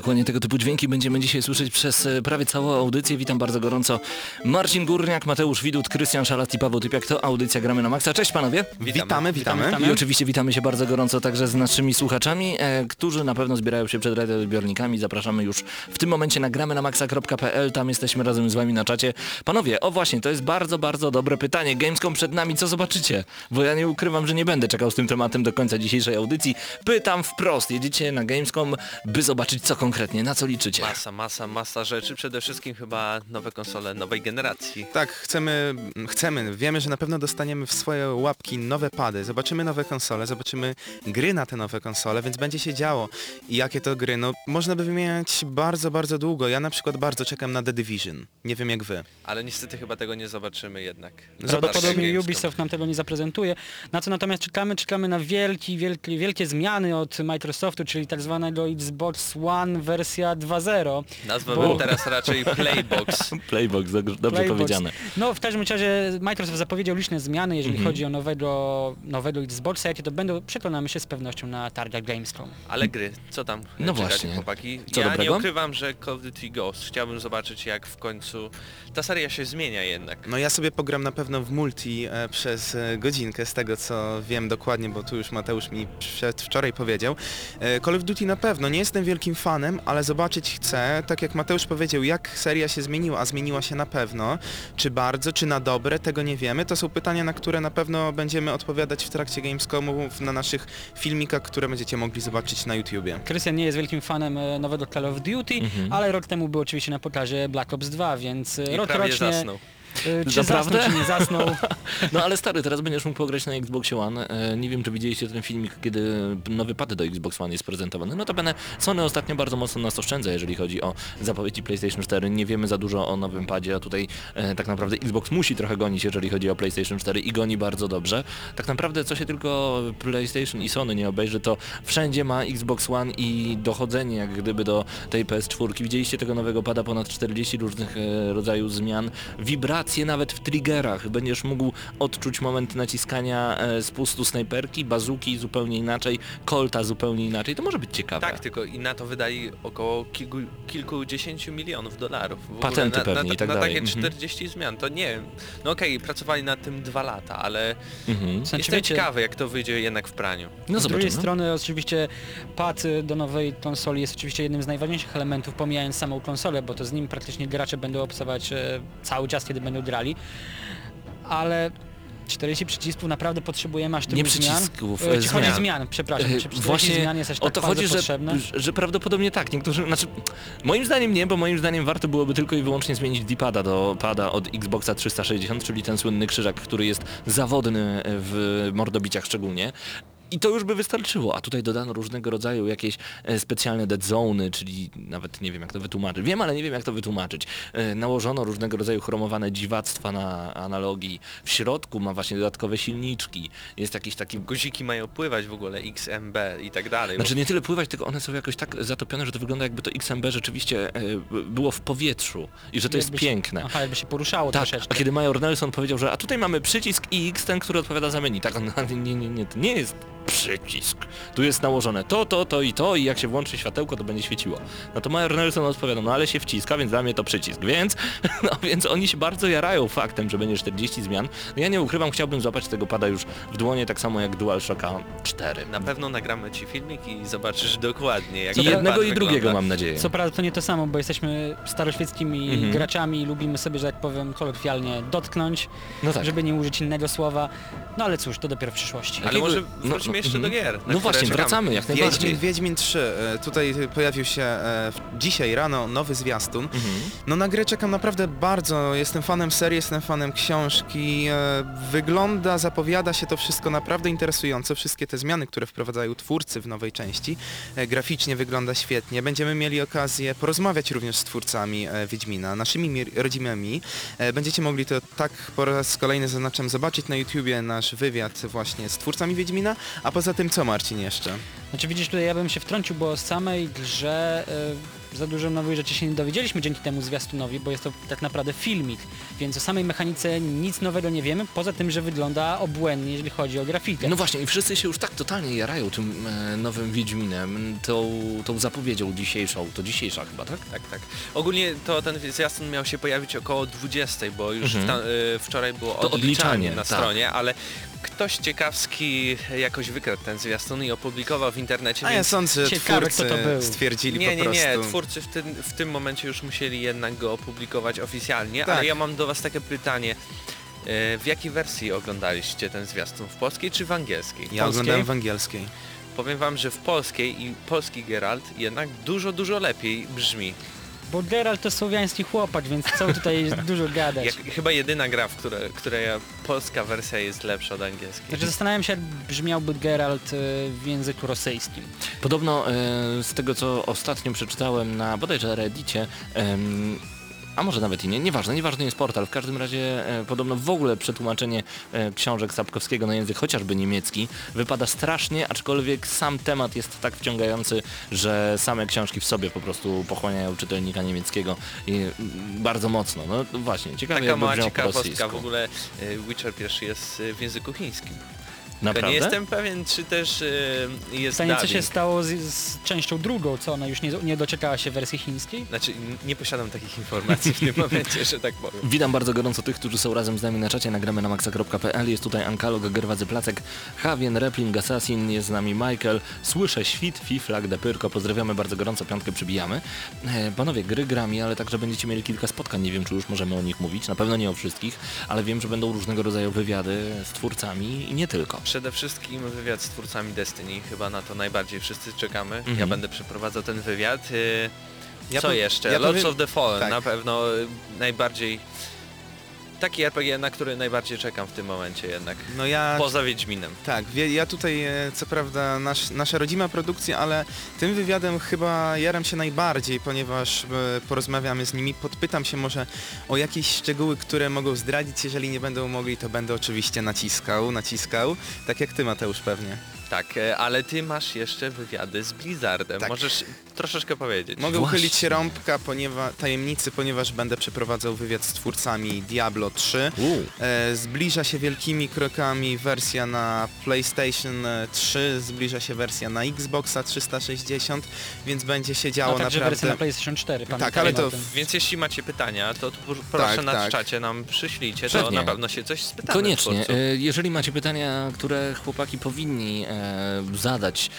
Dokładnie tego typu dźwięki będziemy dzisiaj słyszeć przez e, prawie całą audycję. Witam bardzo gorąco Marcin Górniak, Mateusz Widut, Krystian Szalat i Paweł Typiak. To audycja Gramy na Maksa. Cześć panowie! Witamy, witamy. I oczywiście witamy się bardzo gorąco także z naszymi słuchaczami, e, którzy na pewno zbierają się przed radioodbiornikami. Zapraszamy już w tym momencie na gramy na maxa.pl, tam jesteśmy razem z wami na czacie. Panowie, o właśnie, to jest bardzo, bardzo dobre pytanie. Gamescom przed nami, co zobaczycie? Bo ja nie ukrywam, że nie będę czekał z tym tematem do końca dzisiejszej audycji. Pytam wprost, jedziecie na Gamescom, by zobaczyć co konkretnie, na co liczycie? Masa, masa, masa rzeczy. Przede wszystkim chyba nowe konsole nowej generacji. Tak, chcemy, chcemy, wiemy, że na pewno dostaniemy w swoje łapki nowe pady, zobaczymy nowe konsole, zobaczymy gry na te nowe konsole, więc będzie się działo. I jakie to gry? No, można by wymieniać bardzo, bardzo długo. Ja na przykład bardzo czekam na The Division. Nie wiem jak wy. Ale niestety chyba tego nie zobaczymy jednak. Prawdopodobnie Gamescom. Ubisoft nam tego nie zaprezentuje. Na co natomiast czekamy? Czekamy na wielki, wielkie, wielkie zmiany od Microsoftu, czyli tak zwanego Xbox One wersja 2.0. Nazwałbym Bo- teraz raczej Playbox. Playbox, dobrze Playbox. powiedziane. No w każdym razie Microsoft zapowiedział liczne zmiany, jeżeli Mhm. chodzi o nowego, nowego Xboxa, jakie to będą, przekonamy się z pewnością na targach Gamescom. Ale gry, co tam No właśnie. chłopaki? Co ja dobrego? nie ukrywam, że Call of Duty Ghost chciałbym zobaczyć jak w końcu ta seria się zmienia jednak. No ja sobie pogram na pewno w multi e, przez e, godzinkę, z tego co wiem dokładnie, bo tu już Mateusz mi przedwczoraj powiedział. E, Call of Duty na pewno, nie jestem wielkim fanem, ale zobaczyć chcę, tak jak Mateusz powiedział, jak seria się zmieniła, a zmieniła się na pewno. Czy bardzo, czy na dobre, tego nie wiemy. To są pytania, na które na pewno będziemy odpowiadać w trakcie Gamescomu na naszych filmikach, które będziecie mogli zobaczyć na YouTubie. Krystian nie jest wielkim fanem e, nowego Call of Duty, Mhm. ale rok temu był oczywiście na pokazie Black Ops 2, więc e, I rok rocznie... zasnął. E, Czy Naprawdę? zasnął, czy nie zasnął. No ale stary, teraz będziesz mógł pograć na Xbox One. E, nie wiem, czy widzieliście ten filmik, kiedy nowy pad do Xbox One jest prezentowany. Notabene Sony ostatnio bardzo mocno nas oszczędza, jeżeli chodzi o zapowiedzi PlayStation 4. Nie wiemy za dużo o nowym padzie, a tutaj e, tak naprawdę Xbox musi trochę gonić, jeżeli chodzi o PlayStation 4 i goni bardzo dobrze. Tak naprawdę co się tylko PlayStation i Sony nie obejrzy, to wszędzie ma Xbox One i dochodzenie jak gdyby do tej PS4. Widzieliście tego nowego pada, ponad 40 różnych e, rodzajów zmian, wibracje nawet w triggerach. Będziesz mógł odczuć moment naciskania e, spustu snajperki, bazuki zupełnie inaczej, kolta zupełnie inaczej. To może być ciekawe. Tak, tylko i na to wydali około kilku, kilkudziesięciu milionów dolarów. W ogóle Patenty na, pewnie na, i tak na dalej. takie Mhm. 40 zmian, to nie wiem. No okej, pracowali nad tym dwa lata, ale Mhm. Znaczy, jestem wiecie, ciekawy jak to wyjdzie jednak w praniu. No z drugiej strony oczywiście pad do nowej konsoli jest oczywiście jednym z najważniejszych elementów, pomijając samą konsolę, bo to z nim praktycznie gracze będą obcować e, cały czas, kiedy będą grali. Ale 40 przycisków naprawdę potrzebujemy aż tylu Nie zmian. przycisków, E, e, czy chodzi zmian. zmian, przepraszam. E, Czy 40 Właśnie zmian jest aż o tak to bardzo chodzi, że, że prawdopodobnie tak. Niektórzy, znaczy, moim zdaniem nie, bo moim zdaniem warto byłoby tylko i wyłącznie zmienić D-pada do pada od Xboxa 360, czyli ten słynny krzyżak, który jest zawodny w mordobiciach szczególnie. I to już by wystarczyło, a tutaj dodano różnego rodzaju jakieś e, specjalne dead zony, czyli nawet nie wiem jak to wytłumaczyć. Wiem, ale nie wiem jak to wytłumaczyć. E, Nałożono różnego rodzaju chromowane dziwactwa na analogii. W środku ma właśnie dodatkowe silniczki. Jest jakiś taki Guziki mają pływać w ogóle, XMB i tak dalej. Znaczy nie tyle pływać, tylko one są jakoś tak zatopione, że to wygląda jakby to XMB rzeczywiście e, było w powietrzu i że to jest Jakby się- piękne. Aha, jakby się poruszało Tak, troszeczkę. a kiedy Major Nelson powiedział, że a tutaj mamy przycisk X, ten, który odpowiada za menu. Tak, on, nie, nie, nie, to nie jest przycisk. Tu jest nałożone to, to, to i to i jak się włączy światełko, to będzie świeciło. No to Major Nelson odpowiadał, no ale się wciska, więc dla mnie to przycisk. Więc, no więc oni się bardzo jarają faktem, że będzie 40 zmian. No ja nie ukrywam, chciałbym złapać tego pada już w dłonie, tak samo jak DualShocka 4. Na pewno nagramy ci filmik i zobaczysz dokładnie jak I jednego i drugiego wygląda. mam nadzieję. Co prawda to nie to samo, bo jesteśmy staroświeckimi Mhm. graczami i lubimy sobie, że tak powiem, kolokwialnie dotknąć, No tak. żeby nie użyć innego słowa. No ale cóż, to dopiero w przyszłości. Ale może no, wróćmy jeszcze do gier. na No właśnie, czekamy. wracamy jak Wiedźmin, najbardziej. Wiedźmin 3. e, Tutaj pojawił się e, dzisiaj rano nowy zwiastun. Mhm. No na grę czekam naprawdę bardzo. Jestem fanem serii, jestem fanem książki. E, Wygląda, zapowiada się to wszystko naprawdę interesująco. Wszystkie te zmiany, które wprowadzają twórcy w nowej części. Graficznie wygląda świetnie. Będziemy mieli okazję porozmawiać również z twórcami Wiedźmina, naszymi mi- rodzimymi. Będziecie mogli to tak po raz kolejny zaznaczam zobaczyć na YouTubie nasz wywiad właśnie z twórcami Wiedźmina. A poza tym co Marcin jeszcze? Znaczy widzisz, tutaj ja bym się wtrącił, bo o samej grze e, za dużo nowych rzeczy się nie dowiedzieliśmy dzięki temu zwiastunowi, bo jest to tak naprawdę filmik, więc o samej mechanice nic nowego nie wiemy, poza tym, że wygląda obłędnie, jeżeli chodzi o grafikę. No właśnie i wszyscy się już tak totalnie jarają tym e, nowym Wiedźminem, tą, tą zapowiedzią dzisiejszą, to dzisiejsza chyba, tak? Tak, tak. Ogólnie to ten zwiastun miał się pojawić około 20, bo już Mhm. w ta, y, wczoraj było To odliczanie, odliczanie, na tak. stronie, ale ktoś ciekawski jakoś wykradł ten zwiastun i opublikował w internecie, A ja więc... sądzę, Ciekawe, twórcy kto to był. stwierdzili Nie, po nie, prostu... nie, twórcy w tym, w tym momencie już musieli jednak go opublikować oficjalnie, Tak. ale ja mam do was takie pytanie. E, W jakiej wersji oglądaliście ten zwiastun? W polskiej czy w angielskiej? Ja polskiej? oglądałem w angielskiej. Powiem wam, że w polskiej i polski Geralt jednak dużo, dużo lepiej brzmi. Bo Geralt to słowiański chłopak, więc co tutaj dużo gadać. Jak, chyba jedyna gra, w której, której polska wersja jest lepsza od angielskiej. Znaczy zastanawiam się, jak brzmiałby Geralt e, w języku rosyjskim. Podobno e, z tego co ostatnio przeczytałem na bodajże Reddicie, em, a może nawet i nie, nieważne, nieważny jest portal. W każdym razie e, podobno w ogóle przetłumaczenie e, książek Sapkowskiego na język chociażby niemiecki wypada strasznie, aczkolwiek sam temat jest tak wciągający, że same książki w sobie po prostu pochłaniają czytelnika niemieckiego i mm, bardzo mocno. No właśnie, ciekawe Taka jakby mała brzmiał po ciekawostka, rosyjsku. w ogóle e, Witcher pierwszy jest e, w języku chińskim. Naprawdę? nie jestem pewien, czy też e, jest Pytanie, co się dubbing. stało z, z częścią drugą, co ona już nie, nie doczekała się wersji chińskiej? Znaczy, nie posiadam takich informacji w tym momencie, że tak powiem. Witam bardzo gorąco tych, którzy są razem z nami na czacie. Nagramy na maxa.pl. Jest tutaj Ankalog, Gerwazy Placek, Havien, Repling, Assassin, jest z nami Michael. Słyszę świt, fiflak, depyrko. Pozdrawiamy bardzo gorąco, piątkę przybijamy. E, panowie, gry grami, ale także będziecie mieli kilka spotkań. Nie wiem, czy już możemy o nich mówić. Na pewno nie o wszystkich, ale wiem, że będą różnego rodzaju wywiady z twórcami i nie tylko. Przede wszystkim wywiad z twórcami Destiny, chyba na to najbardziej wszyscy czekamy. Ja Mhm. będę przeprowadzał ten wywiad. Ja Co po- jeszcze? ja Lords powiem- of the Fallen, tak. na pewno e, najbardziej... Taki RPG, na który najbardziej czekam w tym momencie jednak. No ja... Poza Wiedźminem. Tak, ja tutaj e, co prawda nasz, nasza rodzima produkcja, ale tym wywiadem chyba jaram się najbardziej, ponieważ e, porozmawiamy z nimi, podpytam się może o jakieś szczegóły, które mogą zdradzić, jeżeli nie będą mogli, to będę oczywiście naciskał, naciskał, tak jak ty Mateusz pewnie. Tak, e, ale ty masz jeszcze wywiady z Blizzardem. Tak. Możesz troszeczkę powiedzieć. Mogę Właśnie. uchylić się rąbka, ponieważ tajemnicy, ponieważ będę przeprowadzał wywiad z twórcami Diablo 3. Uuu. E, zbliża się wielkimi krokami wersja na PlayStation e, 3, zbliża się wersja na Xboxa 360, więc będzie się działo także wersja naprawdę... na PlayStation 4, Tak, pamiętajmy ale to. Więc jeśli macie pytania, to proszę Tak, na tak. czacie nam przyślijcie, to Pewnie. na pewno się coś spytamy. Koniecznie. E, Jeżeli macie pytania, które chłopaki powinni e, zadać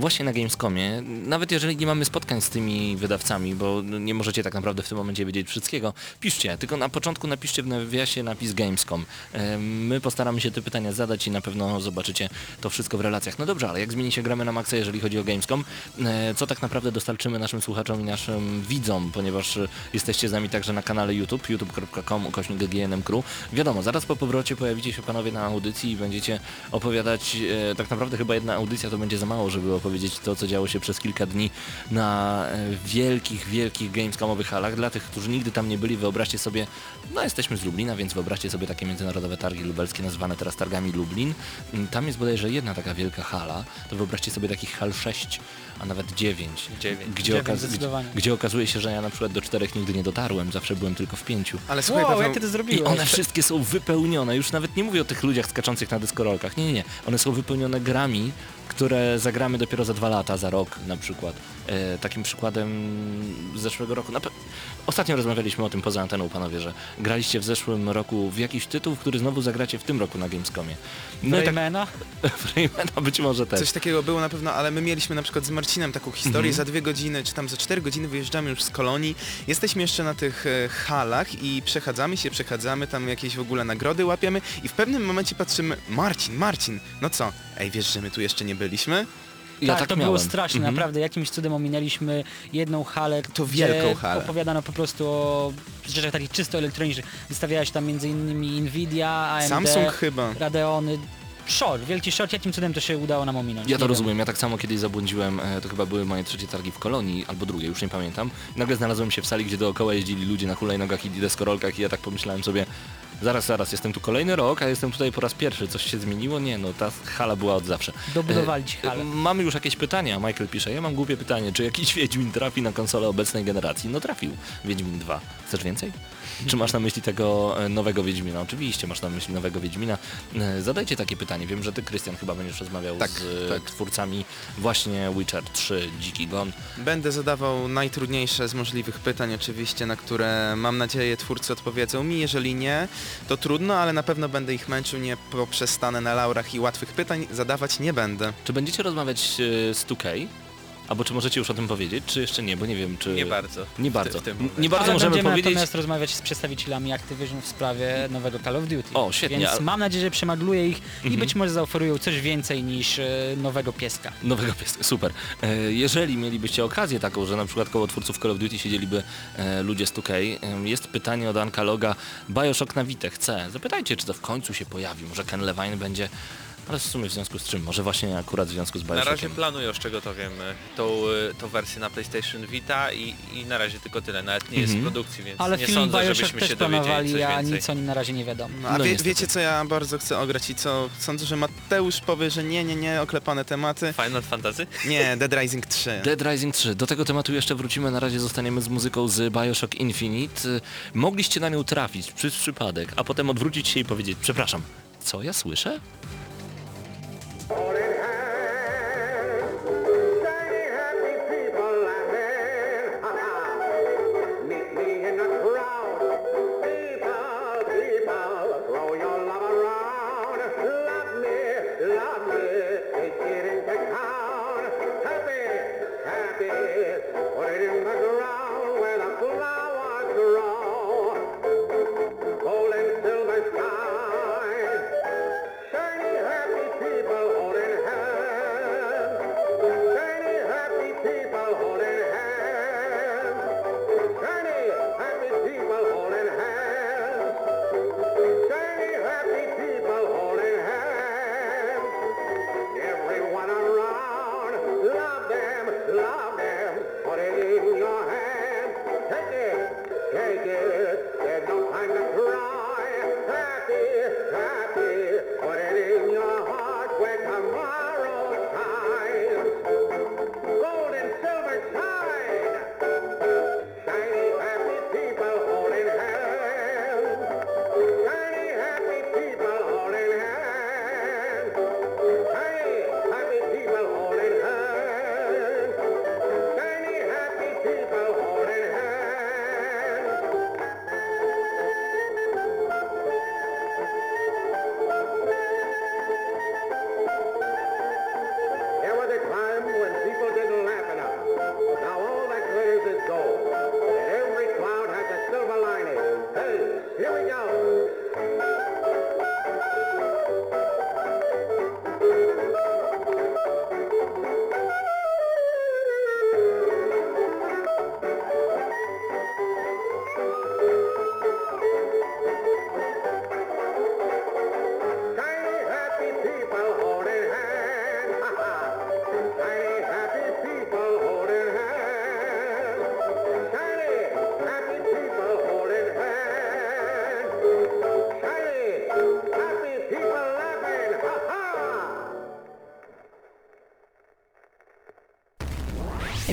właśnie na Gamescomie, nawet jeżeli nie mamy spotkań z tymi wydawcami, bo nie możecie tak naprawdę w tym momencie wiedzieć wszystkiego, piszcie, tylko na początku napiszcie w nawiasie napis Gamescom. My postaramy się te pytania zadać i na pewno zobaczycie to wszystko w relacjach. No dobrze, ale jak zmieni się gramy na maksa, jeżeli chodzi o Gamescom, e, co tak naprawdę dostarczymy naszym słuchaczom i naszym widzom, ponieważ jesteście z nami także na kanale YouTube, youtube.com ukośnik GNM Crew. Wiadomo, zaraz po powrocie pojawicie się panowie na audycji i będziecie opowiadać, e, tak naprawdę chyba jedna audycja to będzie za mało, żeby opowiedzieć to, co działo się przez kilka dni na e, wielkich, wielkich Gamescomowych halach. Dla tych, którzy nigdy tam nie byli, wyobraźcie sobie, no jesteśmy z Lublina, więc wyobraźcie sobie takie międzynarodowe targi lubelskie, nazywane teraz targami Lublin. Mm, Tam jest bodajże jedna taka wielka hala, to wyobraźcie sobie takich hal 6, a nawet 9. Dziewięć. Gdzie, Dziewięć, okaz- gdzie, okazuje się, że ja na przykład do czterech nigdy nie dotarłem, zawsze byłem tylko w pięciu. Ale słuchaj Wow, Paweł, jak ty to I zrobiłeś? one wszystkie są wypełnione, już nawet nie mówię o tych ludziach skaczących na deskorolkach, nie, nie, nie, one są wypełnione grami, które zagramy dopiero za dwa lata, za rok na przykład. E, takim przykładem z zeszłego roku. Na pe- Ostatnio rozmawialiśmy o tym poza anteną, panowie, że graliście w zeszłym roku w jakiś tytuł, który znowu zagracie w tym roku na Gamescomie. No i tak, Raymana? Raymana być może też. Coś takiego było na pewno, ale my mieliśmy na przykład z Marcinem taką historię, za dwie godziny, czy tam za cztery godziny wyjeżdżamy już z kolonii, jesteśmy jeszcze na tych e, halach i przechadzamy się, przechadzamy, tam jakieś w ogóle nagrody łapiemy i w pewnym momencie patrzymy, Marcin, Marcin, no co, ej wiesz, że my tu jeszcze nie byliśmy? Ja tak, tak to miałem. było straszne, Mhm. naprawdę. Jakimś cudem ominęliśmy jedną halę, To gdzie wielką halę. opowiadano po prostu o rzeczach takich czysto elektronicznych. Wystawiałeś tam między innymi Nvidia, AMD, Samsung chyba. Radeony. Short, wielki short. Jakim cudem to się udało nam ominąć? Ja Nie to wiem. rozumiem, ja tak samo kiedyś zabłądziłem, e, to chyba były moje trzecie targi w kolonii, albo drugie, już nie pamiętam. Nagle znalazłem się w sali, gdzie dookoła jeździli ludzie na hulajnogach i deskorolkach i ja tak pomyślałem sobie, zaraz, zaraz, jestem tu kolejny rok, a jestem tutaj po raz pierwszy, coś się zmieniło? Nie, no ta hala była od zawsze. Dobudowali ci E, halę. Mamy już jakieś pytania, Michael pisze, ja mam głupie pytanie, czy jakiś Wiedźmin trafi na konsolę obecnej generacji? No trafił, Wiedźmin 2. Chcesz więcej? Czy masz na myśli tego e, nowego Wiedźmina? Oczywiście masz na myśli nowego Wiedźmina. E, Zadajcie takie pytanie. Wiem, że ty, Krystian, chyba będziesz rozmawiał Tak, z tak. twórcami właśnie Witcher 3, Dziki Gon. Będę zadawał najtrudniejsze z możliwych pytań oczywiście, na które mam nadzieję twórcy odpowiedzą mi. Jeżeli nie, to trudno, ale na pewno będę ich męczył, nie poprzestanę na laurach i łatwych pytań zadawać nie będę. Czy będziecie rozmawiać e, z 2K? Albo czy możecie już o tym powiedzieć, czy jeszcze nie, bo nie wiem, czy... Nie bardzo. Nie bardzo. w tym momencie. nie bardzo Ale możemy będziemy powiedzieć... natomiast rozmawiać z przedstawicielami Activision w sprawie nowego Call of Duty. O, świetnie, Więc mam nadzieję, że przemagluje ich i Mhm. być może zaoferują coś więcej niż e, nowego pieska. Nowego pieska, super. E, Jeżeli mielibyście okazję taką, że na przykład koło twórców Call of Duty siedzieliby e, ludzie z 2K, e, jest pytanie od Anka Loga, Bioshock na Vita chce. Zapytajcie, czy to w końcu się pojawi, może Ken Levine będzie, ale w sumie w związku z czym, może właśnie akurat w związku z Na Bioshockiem. razie planują, z czego to wiem, tą, y, tą wersję na PlayStation Vita i, i na razie tylko tyle. Nawet nie jest Mhm. w produkcji, więc Ale nie film sądzę, Bioshock żebyśmy też się dowiedzieli coś a nic o nim na razie nie wiadomo. No, a No wie, wiecie co ja bardzo chcę ograć i co sądzę, że Mateusz powie, że nie, nie, nie, oklepane tematy. Final Fantasy? Nie, Dead Rising 3. Dead Rising 3. Do tego tematu jeszcze wrócimy. Na razie zostaniemy z muzyką z Bioshock Infinite. Mogliście na nią trafić przez przypadek, a potem odwrócić się i powiedzieć, przepraszam, co ja słyszę? Shiny,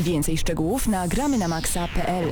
Więcej szczegółów na gramy na maxa.pl.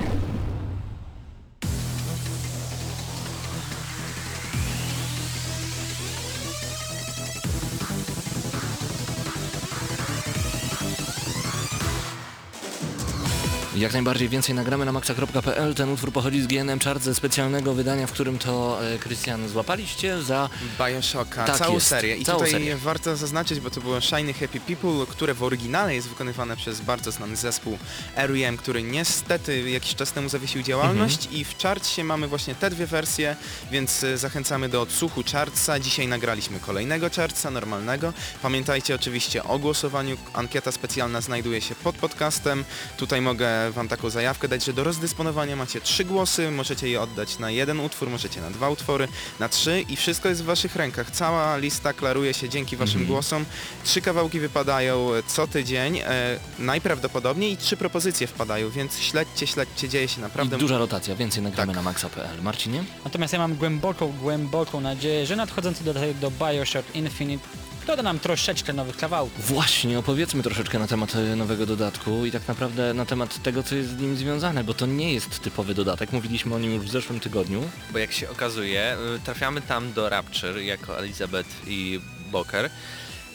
Jak najbardziej więcej nagramy na maxa.pl. Ten utwór pochodzi z GNM Chart ze specjalnego wydania, w którym to e, Krystian złapaliście za... Bioshocka, Tak całą jest, serię. I całą tutaj serię. warto zaznaczyć, bo to było Shiny Happy People, które w oryginale jest wykonywane przez bardzo znany zespół R.E.M., który niestety jakiś czas temu zawiesił działalność Mhm. i w Chartsie mamy właśnie te dwie wersje, więc e, zachęcamy do odsłuchu Chartsa. Dzisiaj nagraliśmy kolejnego Chartsa, normalnego. Pamiętajcie oczywiście o głosowaniu. Ankieta specjalna znajduje się pod podcastem. Tutaj mogę Wam taką zajawkę dać, że do rozdysponowania macie trzy głosy, możecie je oddać na jeden utwór, możecie na dwa utwory, na trzy i wszystko jest w Waszych rękach. Cała lista klaruje się dzięki Waszym Mhm. głosom. Trzy kawałki wypadają co tydzień, e, najprawdopodobniej i trzy propozycje wpadają, więc śledźcie, śledźcie, dzieje się I naprawdę... duża rotacja, więcej nagramy Tak. na maxa.pl. Marcinie? Natomiast ja mam głęboką, głęboką nadzieję, że nadchodzący do, do Bioshock Infinite doda nam troszeczkę nowych kawałków. Właśnie, opowiedzmy troszeczkę na temat e, nowego dodatku i tak naprawdę na temat tego, co jest z nim związane, bo to nie jest typowy dodatek. Mówiliśmy o nim już w zeszłym tygodniu. Bo jak się okazuje, y, trafiamy tam do Rapture jako Elizabeth i Boker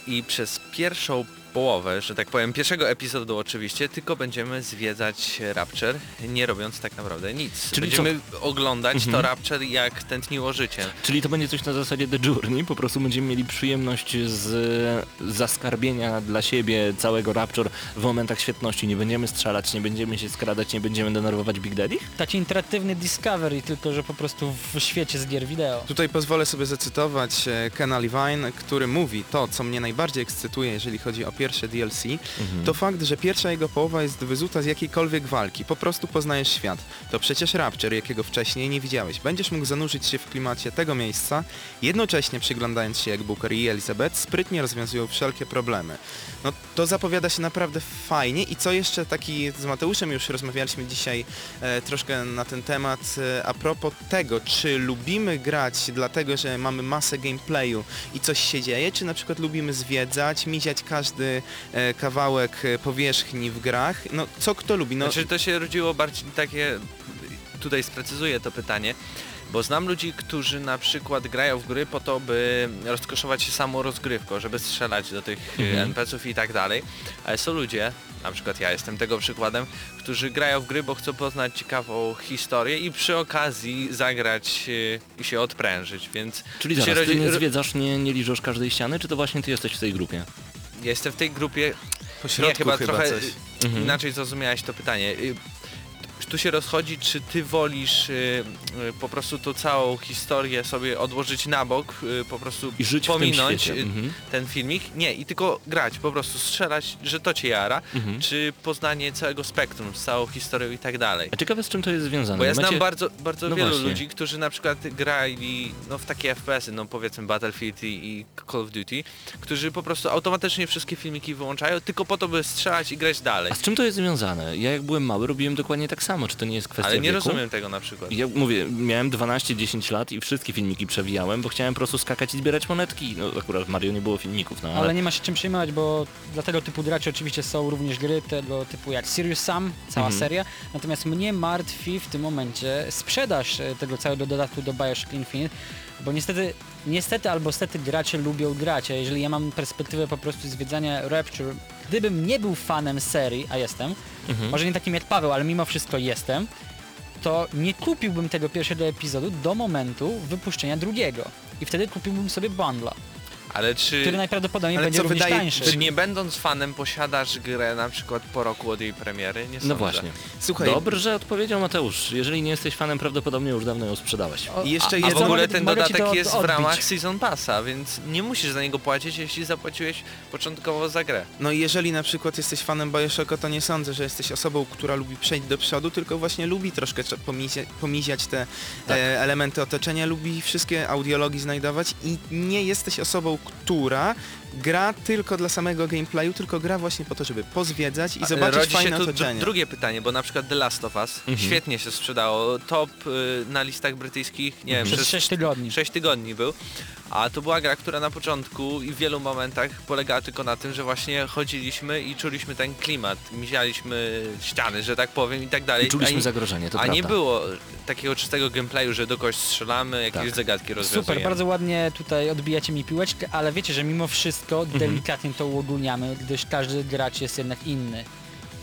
i przez pierwszą połowę, że tak powiem, pierwszego epizodu oczywiście, tylko będziemy zwiedzać Rapture, nie robiąc tak naprawdę nic. Czyli będziemy oglądać Mhm. to Rapture jak tętniło życie. Czyli to będzie coś na zasadzie The Journey, po prostu będziemy mieli przyjemność z zaskarbienia dla siebie całego Rapture w momentach świetności. Nie będziemy strzelać, nie będziemy się skradać, nie będziemy denerwować Big Daddy? Taki interaktywny Discovery, tylko że po prostu w świecie z gier wideo. Tutaj pozwolę sobie zacytować e, Kena Levine, który mówi to, co mnie najbardziej ekscytuje, jeżeli chodzi o pierwsze DLC, to fakt, że pierwsza jego połowa jest wyzuta z jakiejkolwiek walki. Po prostu poznajesz świat. To przecież Rapture, jakiego wcześniej nie widziałeś. Będziesz mógł zanurzyć się w klimacie tego miejsca, jednocześnie przyglądając się jak Booker i Elizabeth sprytnie rozwiązują wszelkie problemy. No to zapowiada się naprawdę fajnie i co jeszcze taki z Mateuszem już rozmawialiśmy dzisiaj e, troszkę na ten temat e, a propos tego, czy lubimy grać dlatego, że mamy masę gameplayu i coś się dzieje, czy na przykład lubimy zwiedzać, miziać każdy e, kawałek e, powierzchni w grach. No co kto lubi? No, Znaczy to się rodziło bardziej takie, tutaj sprecyzuję to pytanie, bo znam ludzi, którzy na przykład grają w gry po to, by rozkoszować się samą rozgrywką, żeby strzelać do tych Mhm. mhm. NPC-ów i tak dalej, ale są ludzie, na przykład ja jestem tego przykładem, którzy grają w gry, bo chcą poznać ciekawą historię i przy okazji zagrać y, i się odprężyć, więc Czyli zaraz, ty rodzi- nie ro- zwiedzasz, nie, nie liżesz każdej ściany, czy to właśnie ty jesteś w tej grupie? ja jestem w tej grupie, po nie, chyba, chyba, trochę coś. Inaczej zrozumiałeś to pytanie. Tu się rozchodzi, czy ty wolisz y, y, po prostu tą całą historię sobie odłożyć na bok, y, po prostu I żyć w tym pominąć świecie. y, Mhm. ten filmik? Nie, i tylko grać, po prostu strzelać, że to cię jara, Mhm. czy poznanie całego spektrum z całą historią i tak dalej. A ciekawe z czym to jest związane? Bo ja Macie- znam bardzo, bardzo No wielu właśnie. ludzi, którzy na przykład grali no, w takie FPS-y, no powiedzmy Battlefield i, i Call of Duty, którzy po prostu automatycznie wszystkie filmiki wyłączają tylko po to, by strzelać i grać dalej. A z czym to jest związane? Ja jak byłem mały robiłem dokładnie tak samo, czy to nie jest kwestia Ale nie wieku? rozumiem tego na przykład. Ja mówię, miałem 12-10 lat i wszystkie filmiki przewijałem, bo chciałem po prostu skakać i zbierać monetki. No akurat w Mario nie było filmików, no ale... Ale nie ma się czym przejmować, bo dla tego typu graczy oczywiście są również gry tego typu jak Serious Sam, cała Mhm. seria. Natomiast mnie martwi w tym momencie sprzedaż e, tego całego dodatku do Bioshock Infinite, bo niestety, niestety albo stety gracze lubią grać, a jeżeli ja mam perspektywę po prostu zwiedzania Rapture, gdybym nie był fanem serii, a jestem, Mhm. może nie takim jak Paweł, ale mimo wszystko jestem, to nie kupiłbym tego pierwszego epizodu do momentu wypuszczenia drugiego. I wtedy kupiłbym sobie bundla, Ale czy, który najprawdopodobniej Ale będzie co również wydaje- tańszy. czy nie będąc fanem posiadasz grę na przykład po roku od jej premiery? Nie No sądzę. właśnie. Słuchaj, Dobrze odpowiedział Mateusz. Jeżeli nie jesteś fanem, prawdopodobnie już dawno ją sprzedałeś. O, I jeszcze A jest- w ogóle mogę- ten mogę ci dodatek to jest w odbić. ramach Season Passa, więc nie musisz za niego płacić, jeśli zapłaciłeś początkowo za grę. No i jeżeli na przykład jesteś fanem Bioshocka, to nie sądzę, że jesteś osobą, która lubi przejść do przodu, tylko właśnie lubi troszkę pomizia, pomiziać te Tak. e, elementy otoczenia, lubi wszystkie audiologii znajdować i nie jesteś osobą, która gra tylko dla samego gameplayu, tylko gra właśnie po to, żeby pozwiedzać i zobaczyć Rodzi fajne się tu otoczenie. drugie pytanie, bo na przykład The Last of Us Mhm. świetnie się sprzedało. Top y, na listach brytyjskich, nie wiem, Przez przez 6 tygodni. 6 tygodni był. A to była gra, która na początku i w wielu momentach polegała tylko na tym, że właśnie chodziliśmy i czuliśmy ten klimat, mizialiśmy ściany, że tak powiem i tak dalej. I czuliśmy a, nie- zagrożenie, to a prawda. nie było takiego czystego gameplayu, że do kogoś strzelamy, jakieś Tak. zagadki rozwiązujemy. Super, bardzo ładnie tutaj odbijacie mi piłeczkę, ale wiecie, że mimo wszystko Mhm. delikatnie to uogólniamy, gdyż każdy gracz jest jednak inny.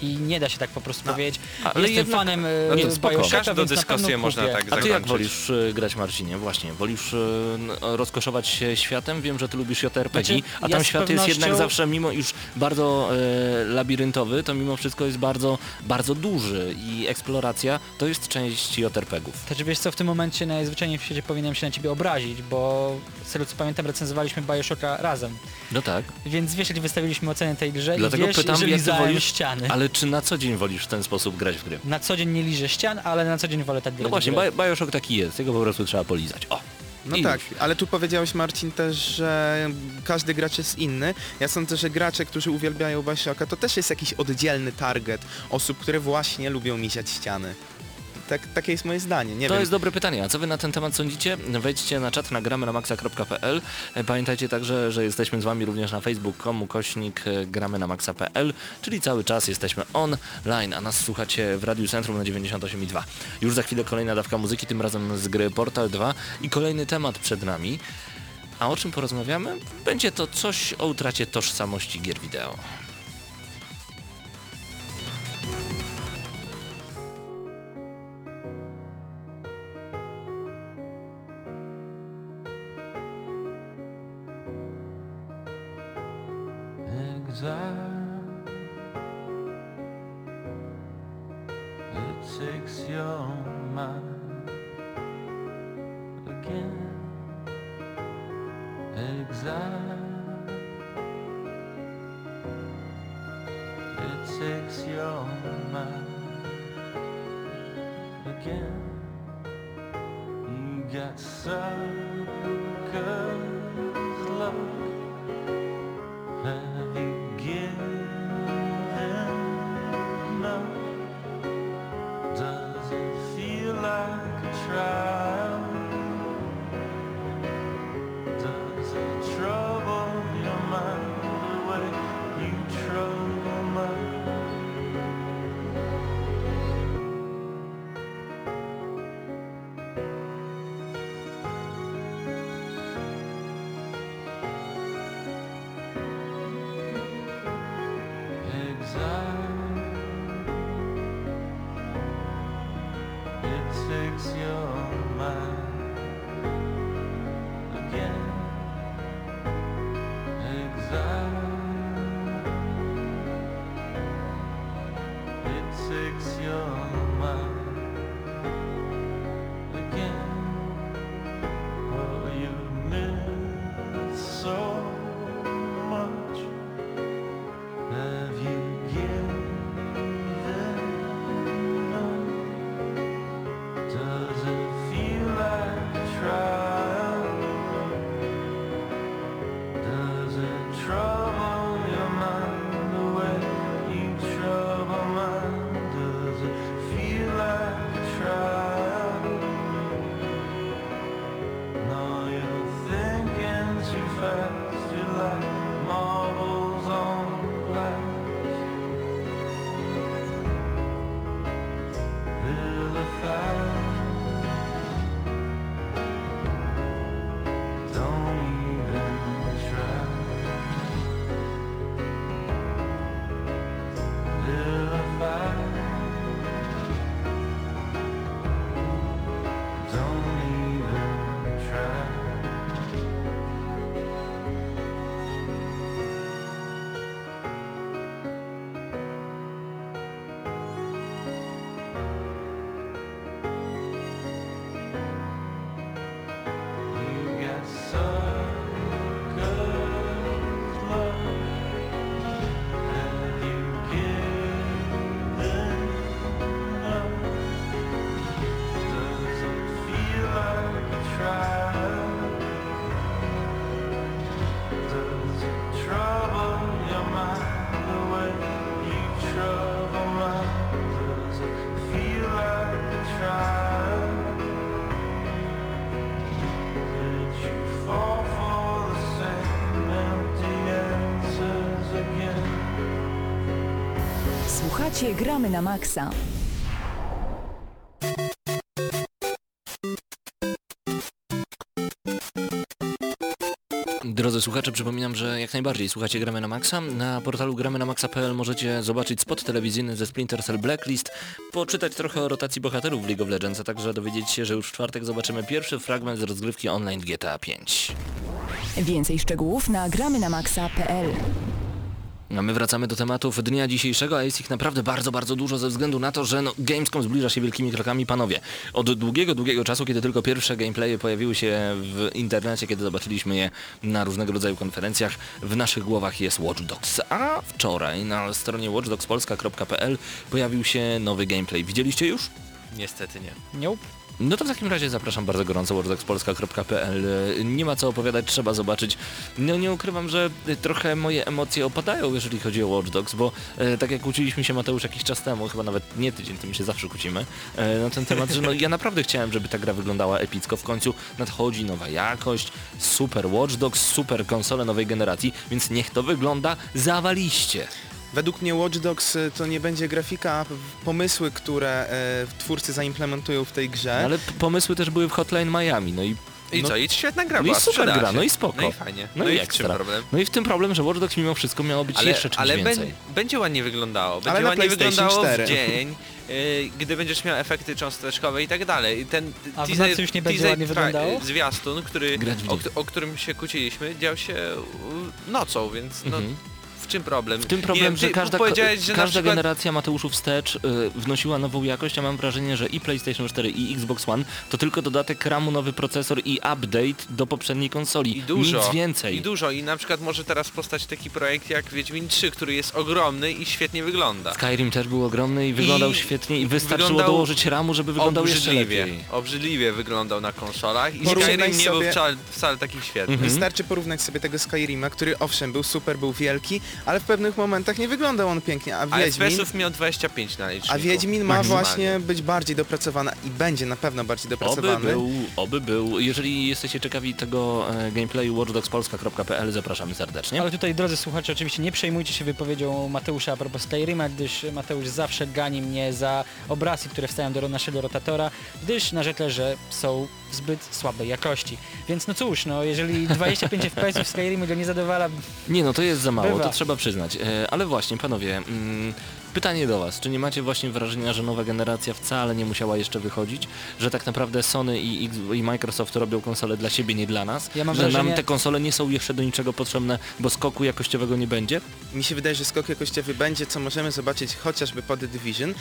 I nie da się tak po prostu No, powiedzieć, ale jestem jednak- fanem no to Bioshocka, spoko. więc Każdą dyskusję można tak A ty jak zakończyć. wolisz y, grać Marcinie? Właśnie, wolisz y, rozkoszować się światem? Wiem, że ty lubisz JRPG, Znaczy, a ja tam z świat jest jednak pewnością- zawsze, mimo już bardzo e, labiryntowy, to mimo wszystko jest bardzo, bardzo duży i eksploracja to jest część JRPG-ów. Znaczy wiesz co, w tym momencie najzwyczajniej w świecie powinienem się na ciebie obrazić, bo z tego co pamiętam recenzowaliśmy Bioshocka razem. No tak, Więc wiesz, jak wystawiliśmy ocenę tej grze Dlatego i wiesz, pytam, wolisz, ściany. ale czy na co dzień wolisz w ten sposób grać w gry? Na co dzień nie liżę ścian, ale na co dzień wolę tak grać No właśnie, w Bioshock taki jest, jego po prostu trzeba polizać. O! No I tak, już. ale tu powiedziałeś Marcin też, że każdy gracz jest inny. Ja sądzę, że gracze, którzy uwielbiają Bioshocka, to też jest jakiś oddzielny target osób, które właśnie lubią misiać ściany. Tak, takie jest moje zdanie, nie to wiem. jest dobre pytanie. A co wy na ten temat sądzicie? Wejdźcie na czat, na maxa.pl. E, Pamiętajcie także, że jesteśmy z wami również na facebook.com kośnik e, gramy na maxa.pl, czyli cały czas jesteśmy online, a nas słuchacie w Radiu Centrum na 98,2. Już za chwilę kolejna dawka muzyki, tym razem z gry Portal 2 i kolejny temat przed nami. A o czym porozmawiamy? Będzie to coś o utracie tożsamości gier wideo. Słuchacie Gramy na Maxa. Drodzy słuchacze, przypominam, że jak najbardziej słuchacie Gramy na Maxa. Na portalu gramy na maxa.pl możecie zobaczyć spot telewizyjny ze Splinter Cell Blacklist, poczytać trochę o rotacji bohaterów w League of Legends, a także dowiedzieć się, że już w czwartek zobaczymy pierwszy fragment z rozgrywki online GTA 5. Więcej szczegółów na gramy na maxa.pl. A my wracamy do tematów dnia dzisiejszego, a jest ich naprawdę bardzo, bardzo dużo ze względu na to, że no, Gamescom zbliża się wielkimi krokami, panowie. Od długiego, długiego czasu, kiedy tylko pierwsze gameplaye pojawiły się w internecie, kiedy zobaczyliśmy je na różnego rodzaju konferencjach, w naszych głowach jest Watch Dogs. A wczoraj na stronie watchdogspolska.pl pojawił się nowy gameplay. Widzieliście już? Niestety nie. Nope. No to w takim razie zapraszam bardzo gorąco watchdogspolska.pl. Nie ma co opowiadać, trzeba zobaczyć. No nie ukrywam, że trochę moje emocje opadają, jeżeli chodzi o Watch Dogs, bo e, tak jak kłóciliśmy się Mateusz jakiś czas temu, chyba nawet nie tydzień, to my się zawsze kłócimy, e, na ten temat, że no ja naprawdę chciałem, żeby ta gra wyglądała epicko. W końcu nadchodzi nowa jakość, super Watch Dogs, super konsole nowej generacji, więc niech to wygląda zawaliście. Według mnie Watch Dogs y, to nie będzie grafika, a pomysły, które e, twórcy zaimplementują w tej grze. Ale p- pomysły też były w Hotline Miami, no i I No- co? I świetna gra no i super gra, się. no i spoko. No i fajnie. No No, i i w czym problem? No i w tym problem, że Watch Dogs mimo wszystko miało być Ale, jeszcze czymś ale więcej. bę- będzie ładnie wyglądało. Będzie Ale ładnie wyglądało 4. w dzień, y, gdy będziesz miał efekty cząsteczkowe i tak dalej. I ten A teaser- już nie będzie ładnie tra- wyglądało? Zwiastun, który, o, o którym się kłóciliśmy, dział się y, nocą, więc no, Mhm. W czym problem? W tym Nie problem, wiem, że każda, powiedziałeś, że każda przykład... generacja Mateuszu wstecz y, wnosiła nową jakość, a mam wrażenie, że i PlayStation 4 i Xbox One to tylko dodatek ramu, nowy procesor i update do poprzedniej konsoli. I dużo. Nic więcej. I dużo. I na przykład może teraz powstać taki projekt jak Wiedźmin 3, który jest ogromny i świetnie wygląda. Skyrim też był ogromny i wyglądał I świetnie i wystarczyło wyglądał dołożyć ramu, żeby wyglądał jeszcze obrzydliwie, lepiej. obrzydliwie wyglądał na konsolach i Porównaj Skyrim nie był sobie- wcale, wcale taki świetny. Mhm. Wystarczy porównać sobie tego Skyrima, który owszem był super, był wielki, ale w pewnych momentach nie wyglądał on pięknie, a Wiedźmin, miał 25 na liczniku. a Wiedźmin ma Maksymalnie. właśnie być bardziej dopracowana i będzie na pewno bardziej Oby dopracowany. był, oby był. Jeżeli jesteście ciekawi tego e, gameplayu watchdogspolska.pl zapraszamy serdecznie. Ale tutaj, drodzy słuchacze, oczywiście nie przejmujcie się wypowiedzią Mateusza a propos Skyrima, gdyż Mateusz zawsze gani mnie za obrazki, które wstają do naszego rotatora, gdyż narzekle, że są zbyt słabej jakości. Więc no cóż, no jeżeli 25 FPS w Skyrimie go nie zadowala, Nie no, to jest za mało, Bywa. to trzeba przyznać. E, ale właśnie, panowie, mm, pytanie do was. Czy nie macie właśnie wrażenia, że nowa generacja wcale nie musiała jeszcze wychodzić? Że tak naprawdę Sony i, i Microsoft robią konsole dla siebie, nie dla nas? Ja mam że nam wrażenie- te konsole nie są jeszcze do niczego potrzebne, bo skoku jakościowego nie będzie? Mi się wydaje, że skok jakościowy będzie, co możemy zobaczyć chociażby po The Division,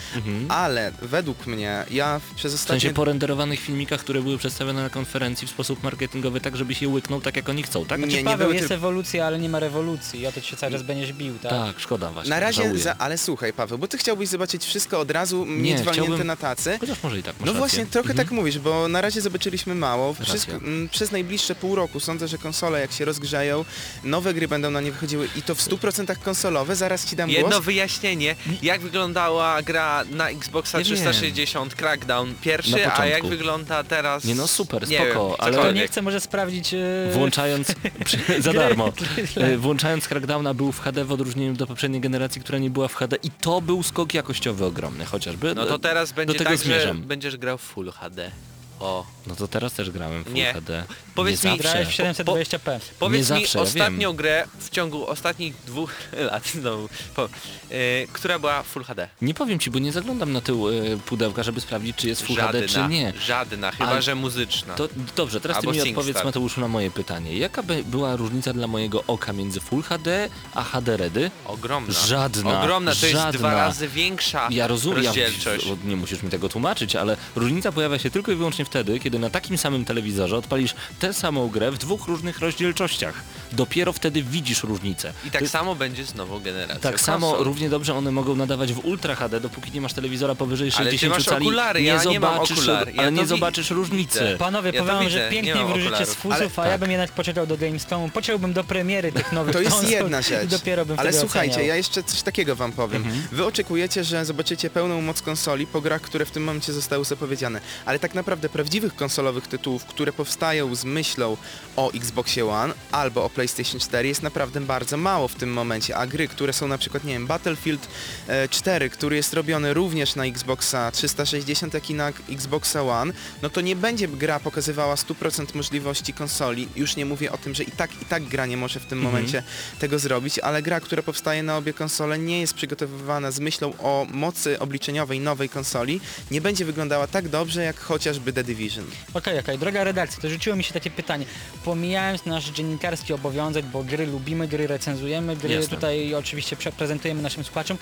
ale według mnie, ja w- przez W ostatnie... sensie po renderowanych filmikach, które były przedstawione na konferencji w sposób marketingowy, tak żeby się łyknął tak jak oni chcą, tak? Nie, Znaczy, nie Paweł, były jest ty- ewolucja, ale nie ma rewolucji o to się cały czas będziesz bił, tak? Tak, szkoda właśnie. Na razie, za, ale słuchaj Paweł, bo ty chciałbyś zobaczyć wszystko od razu, mieć walnięte chciałbym- na tacy. Chociaż może i tak, No rację. właśnie, trochę Mhm. tak mówisz, bo na razie zobaczyliśmy mało. Wszystko, m, przez najbliższe pół roku sądzę, że konsole jak się rozgrzeją, nowe gry będą na nie wychodziły i to w 100% konsolowe, zaraz ci dam Jedno głos. wyjaśnienie, jak wyglądała gra na Xboxa Ja wiem. 360 Crackdown pierwszy, a jak wygląda teraz... Nie no, super, nie spoko, wiem, ale- nie chce, może sprawdzić... e, Włączając za darmo. E, Włączając Crackdowna był w HD w odróżnieniu do poprzedniej generacji, która nie była w HD i to był skok jakościowy ogromny chociażby. No to teraz będzie tego tak, zmierzam. że będziesz grał w Full HD. O. No to teraz też grałem w Full Nie. HD. Powiedz nie mi- zawsze. Grałeś w 720p. Powiedz Nie mi zawsze, ja ostatnią grę w ciągu ostatnich dwóch lat, znowu, po, e, która była Full HD. Nie powiem ci, bo nie zaglądam na tył e, pudełka, żeby sprawdzić, czy jest Full żadna, HD, czy nie. Żadna, chyba Ale- że muzyczna. To dobrze, teraz ty Albo mi SingStar. odpowiedz Mateuszu na moje pytanie. Jaka by była różnica dla mojego oka między Full HD a HD Redy? Ogromna. Żadna, Ogromna, to jest żadna. dwa razy większa Ja rozumiem, ja, rozdzielczość. nie musisz mi tego tłumaczyć, ale różnica pojawia się tylko i wyłącznie wtedy, kiedy na takim samym telewizorze odpalisz tę samą grę w dwóch różnych rozdzielczościach. Dopiero wtedy widzisz różnicę. I tak To- samo będzie z nową generacją tak samo konsol. równie dobrze one mogą nadawać w Ultra HD, dopóki nie masz telewizora powyżej Ale ty 60 masz cali. okulary, nie ja nie mam zobaczysz, ja ale to nie wi- zobaczysz różnicy. widzę. Panowie, Ja powiem że nie pięknie wróżycie z okularów. fusów, a Ale- ja tak. bym jednak poczekał do Gamescomu, pociąłbym do premiery tych nowych To jest jedna rzecz. i dopiero bym Ale słuchajcie, oceniał. ja jeszcze coś takiego wam powiem. Mhm. Wy oczekujecie, że zobaczycie pełną moc konsoli po grach, które w tym momencie zostały zapowiedziane. Ale tak naprawdę prawdziwych konsolowych tytułów, które powstają z myślą o Xboxie One albo o PlayStation 4 jest naprawdę bardzo mało w tym momencie, a gry, które są na przykład, nie wiem, Battlefield e, 4, który jest robiony również na Xboxa 360, jak i na Xboxa One, no to nie będzie gra pokazywała 100% możliwości konsoli. Już nie mówię o tym, że i tak, i tak gra nie może w tym momencie tego zrobić, ale gra, która powstaje na obie konsole nie jest przygotowywana z myślą o mocy obliczeniowej nowej konsoli, nie będzie wyglądała tak dobrze jak chociażby The Division. Okej, okej, droga redakcja, to rzuciło mi się takie pytanie. Pomijając nasz dziennikarski obowiązek, bo gry lubimy, gry recenzujemy, gry Jasne. tutaj oczywiście prezentujemy naszym słuchaczom,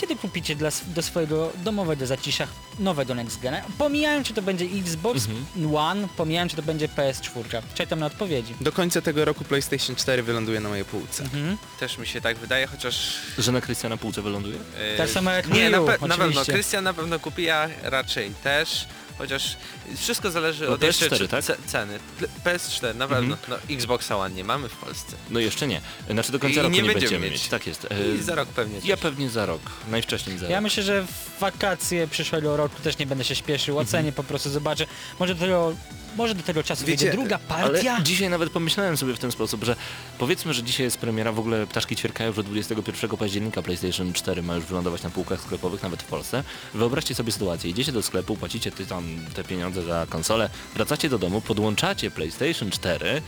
kiedy kupicie dla, do swojego domowego zacisza nowego Next Gena? Pomijając, czy to będzie Xbox One, pomijając, czy to będzie PS4. Czekam na odpowiedzi. Do końca tego roku PlayStation 4 wyląduje na mojej półce. Mhm. Też mi się tak wydaje, chociaż... Że na Krystiana półce wyląduje? e, Tak samo jak Nie, na, pe- na pewno. Krystian na pewno kupi, ja raczej też. Chociaż wszystko zależy No od jeszcze PS4, czy- tak? ce- ceny. Pl- PS4 na pewno. No, Xboxa One nie mamy w Polsce. No jeszcze nie. Znaczy do końca I roku nie nie, będziemy będziemy mieć. mieć. Tak jest. E, I za rok pewnie Ja też. pewnie za rok. Najwcześniej za Ja rok. myślę, że w wakacje przyszłego roku też nie będę się śpieszył, Mhm. ocenię po prostu, zobaczę. Może do tego, może do tego czasu Wiecie, druga partia. Ale dzisiaj nawet pomyślałem sobie w ten sposób, że powiedzmy, że dzisiaj jest premiera, w ogóle ptaszki ćwierkają, że 21 października PlayStation 4 ma już wylądować na półkach sklepowych, nawet w Polsce. Wyobraźcie sobie sytuację, idziecie do sklepu, płacicie ty tam te pieniądze za konsolę, wracacie do domu, podłączacie PlayStation 4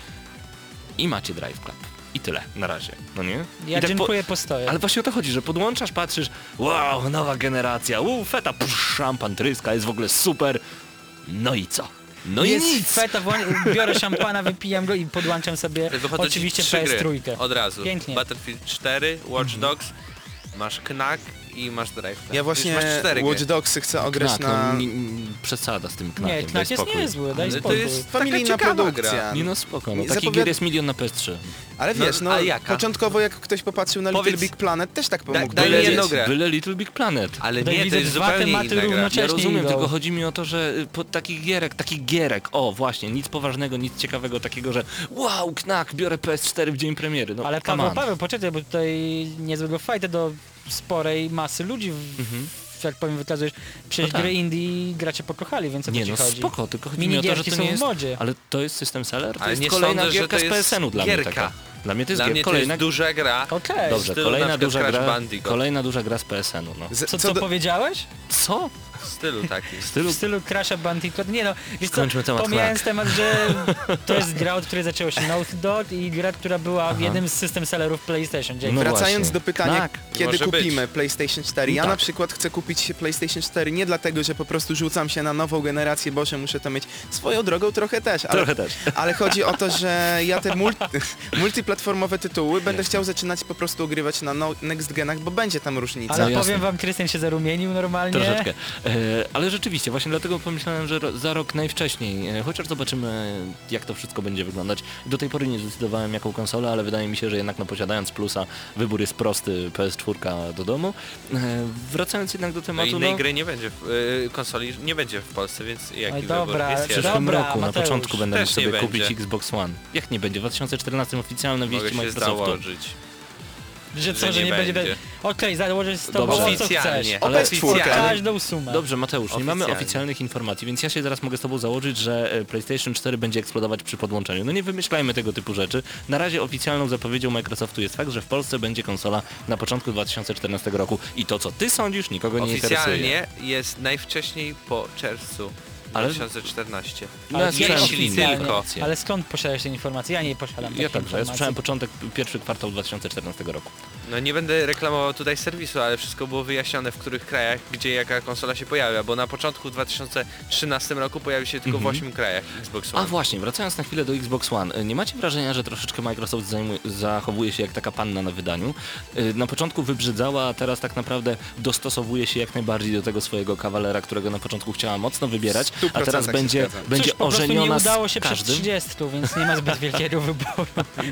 i macie Drive Club. I tyle, na razie, no nie? Ja tak dziękuję, postoję. Ale właśnie o to chodzi, że podłączasz, patrzysz, wow, nowa generacja, uu, feta, psz, szampan, tryska, jest w ogóle super. No i co? No jest i nic. feta, biorę szampana, wypijam go i podłączam sobie Wychodzą ci oczywiście trzy gry PS3. Od razu. Pięknie. Battlefield 4, Watch Dogs, masz Knack i masz Drive. Ja Już właśnie masz cztery Watch gry. Dogsy chcę ograć Knak, na... no, przesada z tym knakiem, Nie, daj knak jest spokój. niezły, daj Ale to spokój. jest Familijna taka ciekawa produkcja. gra. Nie no spoko, no. Nie Takich zapowiad- gier jest milion na PS3. Ale No, wiesz, no, a jaka? początkowo jak ktoś popatrzył na Little Powiedz- Big Planet, też tak Da- mógł daj mi powiedzieć. jedną grę. Byle Little Big Planet. Ale Daj nie, to widzę jest dwa zupełnie tematy inna gra. równocześnie. Ja rozumiem, idą. tylko chodzi mi o to, że y, po takich gierek, takich gierek, o właśnie, nic poważnego, nic ciekawego takiego, że wow, knak, biorę PS4 w dzień premiery. No, Ale come Paweł, on. Paweł, poczekaj, bo tutaj niezłego fajta do sporej masy ludzi, w, Mhm. jak powiem, wykazujesz. Przecież No tak. gry indie gracze pokochali, więc o co Nie ci no chodzi? spoko, tylko chodzi mi o to, że Minigierki to są nie w jest... modzie. Ale to jest system seller? To Ale jest nie kolejna sądzę, że gierka to z PSN-u dla mnie taka. Dla mnie to jest Dla gier, mnie to kolejna... jest duża gra. Okej. Dobrze, kolejna duża gra, kolejna duża gra z PSN-u, no. Z- Co, co co do- powiedziałeś? Co? W stylu takim. W stylu... W stylu Crash'a Bandicoot. Nie no, wiesz co, Skończmy temat pomijając temat, że to jest gra, od której zaczęło się Naughty Dog i gra, która była w jednym z system sellerów PlayStation. Dzięki. No Wracając właśnie. do pytania, Knak. kiedy Może kupimy być. PlayStation 4? Ja Tak. na przykład chcę kupić PlayStation 4 nie dlatego, że po prostu rzucam się na nową generację, Boże, muszę to mieć swoją drogą trochę też, ale, Trochę też. ale chodzi o to, że ja te multi, multiplatformowe tytuły będę chciał zaczynać po prostu ogrywać na no, next genach, bo będzie tam różnica. Ale No jasne. powiem wam, Krystian się zarumienił normalnie. Troszeczkę. E, ale rzeczywiście, właśnie dlatego pomyślałem, że za rok najwcześniej, e, chociaż zobaczymy jak to wszystko będzie wyglądać. Do tej pory nie zdecydowałem jaką konsolę, ale wydaje mi się, że jednak no, posiadając plusa, wybór jest prosty, PS4 do domu. E, wracając jednak do No tematu, innej no, gry nie będzie, w, konsoli nie będzie w Polsce, więc jaki Oj, wybór dobra, jest w przyszłym Dobra, roku, na Mateusz, początku będę mógł sobie kupić. Xbox One. Jak nie będzie? W 2014 oficjalne Mogę wieści się Microsoftu. założyć. Że co, że że nie, nie będzie... będzie. Okej, założysz z tobą Dobrze. co chcesz. Oficjalnie. Ale Ale czwórkę. każdą sumę. Dobrze, Mateusz, nie mamy Oficjalnie. oficjalnych informacji, więc ja się zaraz mogę z Tobą założyć, że e, PlayStation 4 będzie eksplodować przy podłączeniu. No nie wymyślajmy tego typu rzeczy. Na razie oficjalną zapowiedzią Microsoftu jest fakt, że w Polsce będzie konsola na początku 2014 roku. I to, co Ty sądzisz, nikogo nie interesuje. Oficjalnie jest najwcześniej po czerwcu Ale- 2014. No, Ale oficjalnie. tylko. Ale skąd posiadasz te informacje? Ja nie posiadam Ja także, ja słyszałem początek, pierwszy kwartał 2014 roku. No nie będę reklamował tutaj serwisu, ale wszystko było wyjaśnione w których krajach, gdzie jaka konsola się pojawia, bo na początku w 2013 roku pojawi się tylko w 8 krajach Xbox One. A właśnie, wracając na chwilę do Xbox One, y, nie macie wrażenia, że troszeczkę Microsoft zajmuje, zachowuje się jak taka panna na wydaniu? Y, Na początku wybrzydzała, a teraz tak naprawdę dostosowuje się jak najbardziej do tego swojego kawalera, którego na początku chciała mocno wybierać, a 100% teraz się będzie, będzie Cóż, po prostu ożeniona nie udało się z przez każdym. 30, więc nie ma zbyt wielkiego wyboru.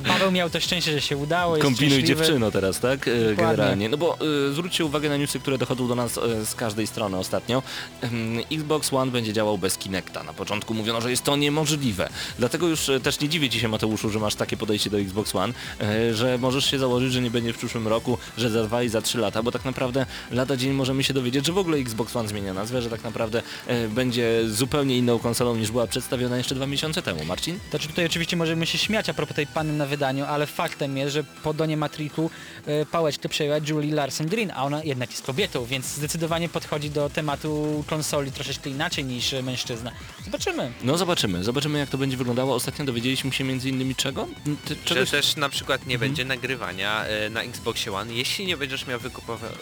Paweł miał to szczęście, że się udało, Kombinuj dziewczyno teraz, tak? E, Dokładnie. Generalnie. No bo y, zwróćcie uwagę na newsy, które dochodzą do nas e, z każdej strony ostatnio. Ym, Xbox One będzie działał bez Kinecta. Na początku mówiono, że jest to niemożliwe. Dlatego już też nie dziwię Ci się Mateuszu, że masz takie podejście do Xbox One, że możesz się założyć, że nie będzie w przyszłym roku, że za dwa i za trzy lata, bo tak naprawdę lada dzień możemy się dowiedzieć, że w ogóle Xbox One zmienia nazwę, że tak naprawdę będzie zupełnie inną konsolą niż była przedstawiona jeszcze dwa miesiące temu. Marcin? Znaczy tutaj oczywiście możemy się śmiać a propos tej panny na wydaniu, ale faktem jest, że po Donie Matriku e, pałeczkę przejęła Julie Larsen-Green, a ona jednak jest kobietą, więc zdecydowanie podchodzi do tematu konsoli troszeczkę inaczej niż mężczyzna. Zobaczymy. No zobaczymy, zobaczymy jak to będzie wyglądało. Ostatnio dowiedzieliśmy się między innymi czego? Ty- Że Czegoś... też na przykład nie będzie nagrywania e, na Xboxie One, jeśli nie będziesz miał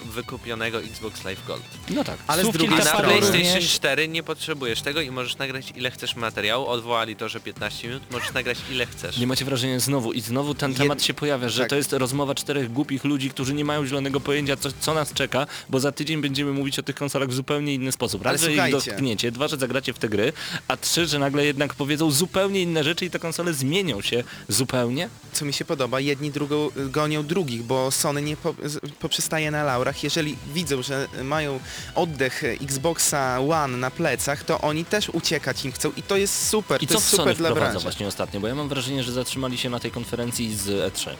wykupionego Xbox Live Gold. No tak. Ale z Słów drugiej A kilka na strony... PlayStation również- 4 nie potrzebujesz tego i możesz nagrać ile chcesz materiału. Odwołali to, że 15 minut, możesz nagrać ile chcesz. Nie macie wrażenia znowu i znowu ten Jed- temat się pojawia, że tak. to jest rozmowa czterech głupich ludzi, którzy nie mają zielonego pojęcia, co, co nas czeka, bo za tydzień będziemy mówić o tych konsolach w zupełnie inny sposób. Raz, że ich dotkniecie, dwa, że zagracie w te gry, a trzy, że nagle jednak powiedzą zupełnie inne rzeczy i te konsole zmienią się zupełnie. co mi się podoba, jedni drugą gonią drugich, bo Sony nie po, z- poprzestaje na laurach. Jeżeli widzą, że mają oddech Xboxa One na plecach, to oni też uciekać im chcą i to jest super, I to co jest w Sony super dla branży. właśnie ostatnio, bo ja mam wrażenie, że zatrzymali się na tej konferencji z E E3.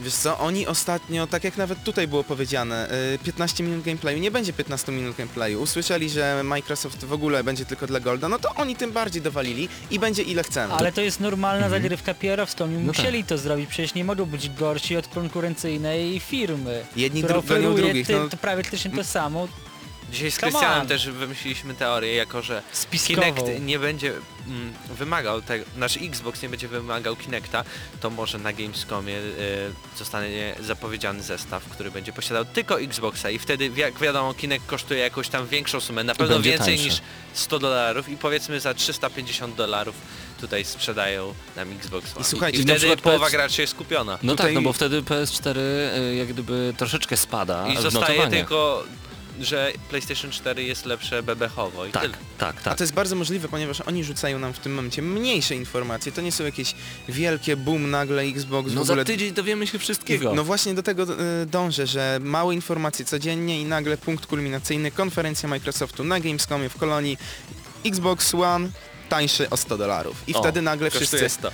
Wiesz co, oni ostatnio, tak jak nawet tutaj było powiedziane, y, 15 minut gameplayu, nie będzie 15 minut gameplayu. Usłyszeli, że Microsoft w ogóle będzie tylko dla Golda, no to oni tym bardziej dowalili i będzie ile chcemy. Ale to jest normalna zagrywka PR-owska, oni No musieli to zrobić, przecież nie mogą być gorsi od konkurencyjnej firmy, Jedni dru- gonią drugich, ty, no. to prawie praktycznie to samo, Dzisiaj z Come Krystianem on. też wymyśliliśmy teorię, jako że spiskową. Kinect nie będzie mm, wymagał tego, nasz Xbox nie będzie wymagał Kinecta, to może na Gamescomie y, zostanie zapowiedziany zestaw, który będzie posiadał tylko Xboxa i wtedy jak wiadomo Kinect kosztuje jakąś tam większą sumę, na pewno będzie więcej tańszy. niż 100 dolarów i powiedzmy za 350 dolarów tutaj sprzedają nam Xbox One. I słuchajcie, na wtedy przykład połowa PS graczy jest kupiona. No Tutaj- tak, no bo wtedy PS4 y, jak gdyby troszeczkę spada I w zostaje notowaniach. tylko, że PlayStation 4 jest lepsze bebechowo i Tak, tyle. tak, A tak. to jest bardzo możliwe, ponieważ oni rzucają nam w tym momencie mniejsze informacje. To nie są jakieś wielkie boom nagle Xbox No w ogóle. za tydzień dowiemy się wszystkiego. No właśnie do tego y, dążę, że małe informacje codziennie i nagle punkt kulminacyjny, konferencja Microsoftu na Gamescomie w Kolonii, Xbox One tańszy o 100 dolarów. I O, wtedy nagle Kosztuje wszyscy, 100.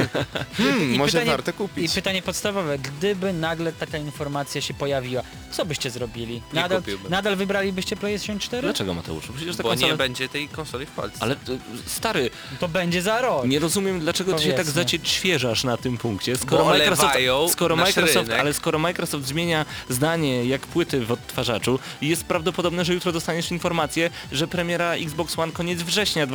hmm, I może pytanie- warto I kupić. pytanie podstawowe, gdyby nagle taka informacja się pojawiła, co byście zrobili? Nadal, kupiłbym. nadal wybralibyście PlayStation 4? Dlaczego Mateuszu? Przecież ta Bo konsola... nie będzie tej konsoli w Polsce. Ale y, stary, To będzie za rok. nie rozumiem dlaczego ty się tak Powiedzmy. na tym punkcie, skoro Bo Microsoft, olewają skoro nasz Microsoft, rynek. ale skoro Microsoft zmienia zdanie jak płyty w odtwarzaczu i jest prawdopodobne, że jutro dostaniesz informację, że premiera Xbox One koniec września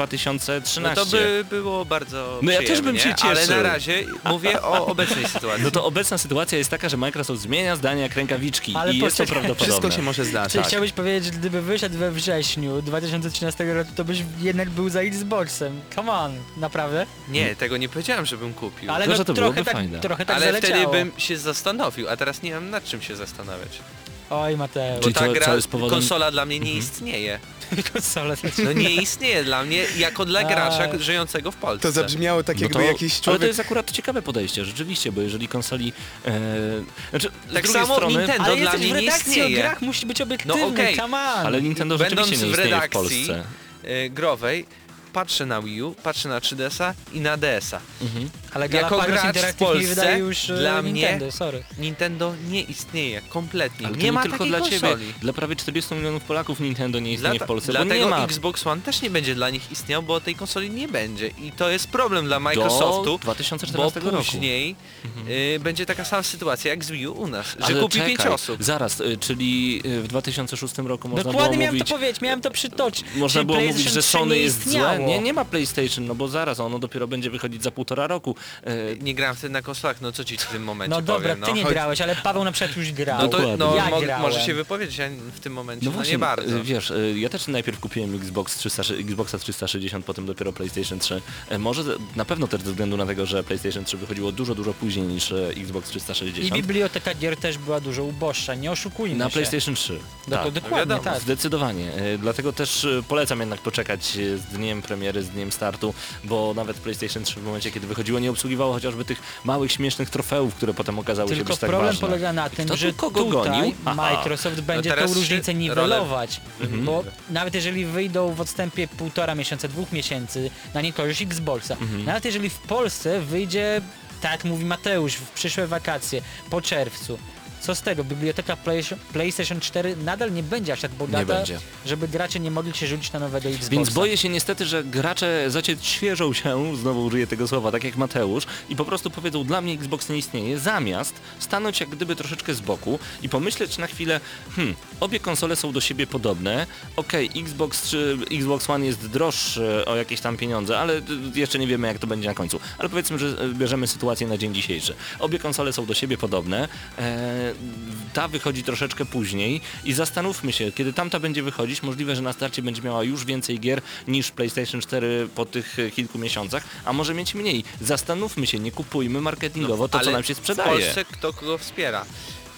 2013. No to by było bardzo No ja też bym się Ale cieszył. na razie mówię o obecnej sytuacji. No to obecna sytuacja jest taka, że Microsoft zmienia zdanie jak rękawiczki Ale i jest to prawdopodobne. Wszystko się może zdarzyć. Czy chciałbyś powiedzieć, że gdyby wyszedł we wrześniu 2013 roku, to byś jednak był za Xboxem? Come on, naprawdę? Nie, tego nie powiedziałem, żebym kupił. Ale To, no, że to trochę, byłoby tak, fajne. trochę tak Ale wtedy zaleciało. bym się zastanowił, a teraz nie mam nad czym się zastanawiać. Oj Mateusz, Bo Czyli ta co- gra, co jest powodem- konsola dla mnie nie istnieje. konsolę. No nie istnieje dla mnie jako dla gracza A. żyjącego w Polsce. To zabrzmiało tak No jakby to, jakiś Ale to człowiek... jest akurat ciekawe podejście, rzeczywiście, bo jeżeli konsoli... E, znaczy, z Tak drugiej samo strony, Nintendo Ale dla jesteś mnie w nie redakcji o istnieje. grach, musi być obiektywny, No okej, come on. Ale Nintendo Będąc rzeczywiście nie w istnieje w redakcji, Polsce. y, growej, patrzę na Wii U, patrzę na 3DS-a i na DS-a. Ale jako gracz w Polsce, już e, dla mnie- Nintendo, sorry. Nintendo nie istnieje kompletnie. Ale nie nie ma tylko dla konsoli. ciebie, dla prawie 40 milionów Polaków Nintendo nie istnieje Dla- w Polsce, bo dlatego nie ma Xbox One też nie będzie dla nich istniał, bo tej konsoli nie będzie. I to jest problem dla Microsoftu, do bo 2014 roku. Mhm. później y, będzie taka sama sytuacja jak z Wii U u nas, że Ale kupi czekaj, 5 osób. Zaraz, y, czyli y, w 2006 roku można Dokładnie było miałem mówić... to powiedzieć, miałem to przytoczyć. Można było mówić, że 3 Sony jest złe. Nie, nie ma PlayStation, no bo zaraz ono dopiero będzie wychodzić za półtora roku. Y, Nie grałem wtedy na konsolach, no co ci w tym momencie No dobra, powiem, ty no. nie grałeś, ale Paweł na przykład już grał. No to no, ja mo grałem. może się wypowiedzieć, ja w tym momencie No no, właśnie, nie bardzo. y, wiesz, y, ja też najpierw kupiłem Xbox 300, Xboxa 360, potem dopiero PlayStation 3. Y, Może na pewno też ze względu na tego, że PlayStation 3 wychodziło dużo, dużo później niż Xbox I 360. biblioteka gier też była dużo uboższa, nie oszukujmy Na się. PlayStation 3. Do, tak. Dokładnie, wiadomo. tak. Zdecydowanie. Dlatego też polecam jednak poczekać z dniem premiery, z dniem startu, bo nawet PlayStation 3 w momencie, kiedy wychodziło, nie obsługiwało chociażby tych małych, śmiesznych trofeów, które potem okazały się Tylko być tak problem ważne. polega na tym, Kto że kogo tutaj gonił? Aha. Microsoft będzie teraz tą się różnicę role- niwelować, Mhm. bo nawet jeżeli wyjdą w odstępie półtora miesiąca, dwóch miesięcy na niekorzyść Xboxa, Mhm. nawet jeżeli w Polsce wyjdzie, tak jak mówi Mateusz, w przyszłe wakacje, po czerwcu, co z tego? Biblioteka Play- PlayStation 4 nadal nie będzie aż tak bogata, będzie. żeby gracze nie mogli się rzucić na nowego Xboxa. Więc boję się niestety, że gracze zacieświeżą się, znowu użyję tego słowa, tak jak Mateusz, i po prostu powiedzą, dla mnie Xbox nie istnieje, zamiast stanąć jak gdyby troszeczkę z boku i pomyśleć na chwilę, hmm, obie konsole są do siebie podobne, okej, Xbox czy Xbox One jest droższy o jakieś tam pieniądze, ale y, jeszcze nie wiemy jak to będzie na końcu. Ale powiedzmy, że y, bierzemy sytuację na dzień dzisiejszy. Obie konsole są do siebie podobne, e, ta wychodzi troszeczkę później i zastanówmy się, kiedy tamta będzie wychodzić, możliwe, że na starcie będzie miała już więcej gier niż PlayStation 4 po tych e, kilku miesiącach, a może mieć mniej. Zastanówmy się, nie kupujmy marketingowo to, co Ale nam się W sprzedaje. Polsce kto kogo wspiera?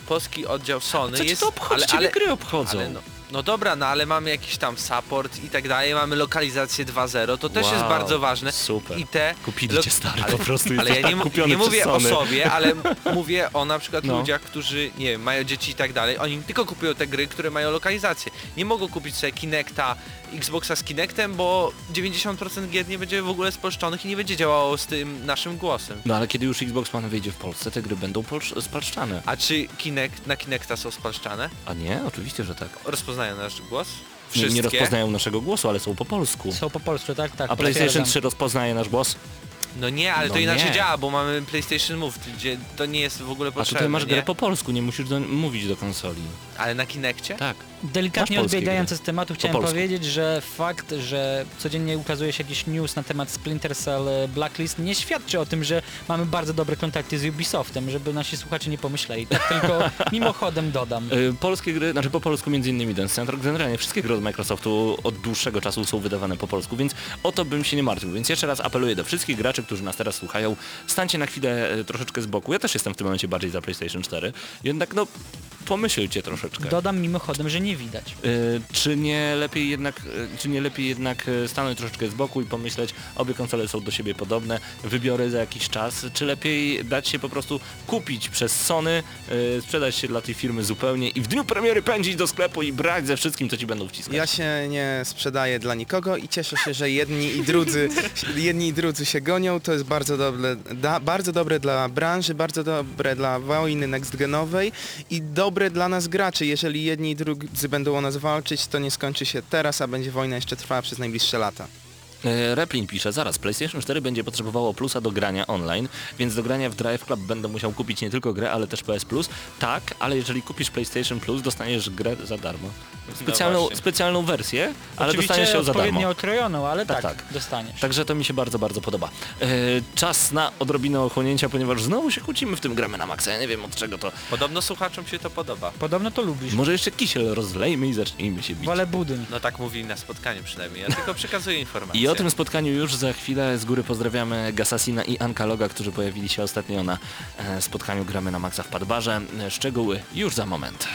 Polski oddział Sony Co jest... to obchodzi? Ciebie gry obchodzą. Ale no, no dobra, no ale mamy jakiś tam support i tak dalej, mamy lokalizację 2.0, to też jest Wow, bardzo ważne. super. I te... Kupili cię stary, ale- po prostu Ale ja nie, tak mu- kupiony nie przez mówię o Sony. sobie, ale m- mówię o na przykład No. ludziach, którzy nie wiem, mają dzieci i tak dalej. Oni tylko kupują te gry, które mają lokalizację. Nie mogą kupić sobie Kinecta, Xboxa z Kinectem, bo 90% gier nie będzie w ogóle spolszczonych i nie będzie działało z tym naszym głosem. No ale kiedy już Xbox One wyjdzie w Polsce, te gry będą polsz- spalszczane. A czy Kinect, na Kinecta są spolszczane? A nie? Oczywiście, że tak. Rozpoznają nasz głos? Nie, Wszystkie? nie rozpoznają naszego głosu, ale są po polsku. Są po polsku, tak? Tak. A PlayStation potwierdzam. 3 rozpoznaje nasz głos? No nie, ale No to inaczej nie. działa, bo mamy PlayStation Move, gdzie to nie jest w ogóle A potrzebne, tutaj masz nie? grę po polsku, nie musisz do, mówić do konsoli. Ale na Kinekcie? Tak. Delikatnie polskie odbiegając gry. z tematu, chciałem polsku. powiedzieć, że fakt, że codziennie ukazuje się jakiś news na temat Splinter Cell e, Blacklist nie świadczy o tym, że mamy bardzo dobre kontakty z Ubisoftem, żeby nasi słuchacze nie pomyśleli. Tak tylko mimochodem dodam. Y, Polskie gry, znaczy po polsku między innymi ten Central, generalnie wszystkie gry od Microsoftu od dłuższego czasu są wydawane po polsku, więc o to bym się nie martwił. Więc jeszcze raz apeluję do wszystkich graczy, którzy nas teraz słuchają, stańcie na chwilę e, troszeczkę z boku. Ja też jestem w tym momencie bardziej za PlayStation 4, jednak no pomyślcie troszeczkę. Dodam mimochodem, że nie widać. Y, czy nie lepiej jednak, y, czy nie lepiej jednak y, stanąć troszeczkę z boku i pomyśleć, obie konsole są do siebie podobne, wybiorę za jakiś czas, czy lepiej dać się po prostu kupić przez Sony, y, sprzedać się dla tej firmy zupełnie i w dniu premiery pędzić do sklepu i brać ze wszystkim, co ci będą wciskać. Ja się nie sprzedaję dla nikogo i cieszę się, że jedni i drudzy, jedni i drudzy się gonią. To jest bardzo dobre, da, bardzo dobre dla branży, bardzo dobre dla wojny next-genowej i dobre dla nas graczy. Jeżeli jedni i drudzy będą o nas walczyć, to nie skończy się teraz, a będzie wojna jeszcze trwała przez najbliższe lata. E, Replin pisze, zaraz, PlayStation 4 będzie potrzebowało plusa do grania online, więc do grania w Drive Club będę musiał kupić nie tylko grę, ale też PS Plus. Tak, ale jeżeli kupisz PlayStation Plus, dostaniesz grę za darmo. Specjalną, właśnie. specjalną wersję, ale Oczywiście dostaniesz ją za darmo. okrojoną, ale Tak, tak, tak. dostaniesz. Także to mi się bardzo, bardzo podoba. E, czas na odrobinę ochłonięcia, ponieważ znowu się kłócimy w tym gramy na maksa. Ja nie wiem od czego to. Podobno słuchaczom się to podoba. Podobno to lubisz. Może jeszcze kisiel rozlejmy i zacznijmy się bić. Wolę budyń. No tak mówili na spotkaniu przynajmniej, ja tylko przekazuję informacje. O tym spotkaniu już za chwilę z góry pozdrawiamy Gasasina i Ankaloga, którzy pojawili się ostatnio na e, spotkaniu Gramy na Maxa w Padbarze. E, Szczegóły już za moment.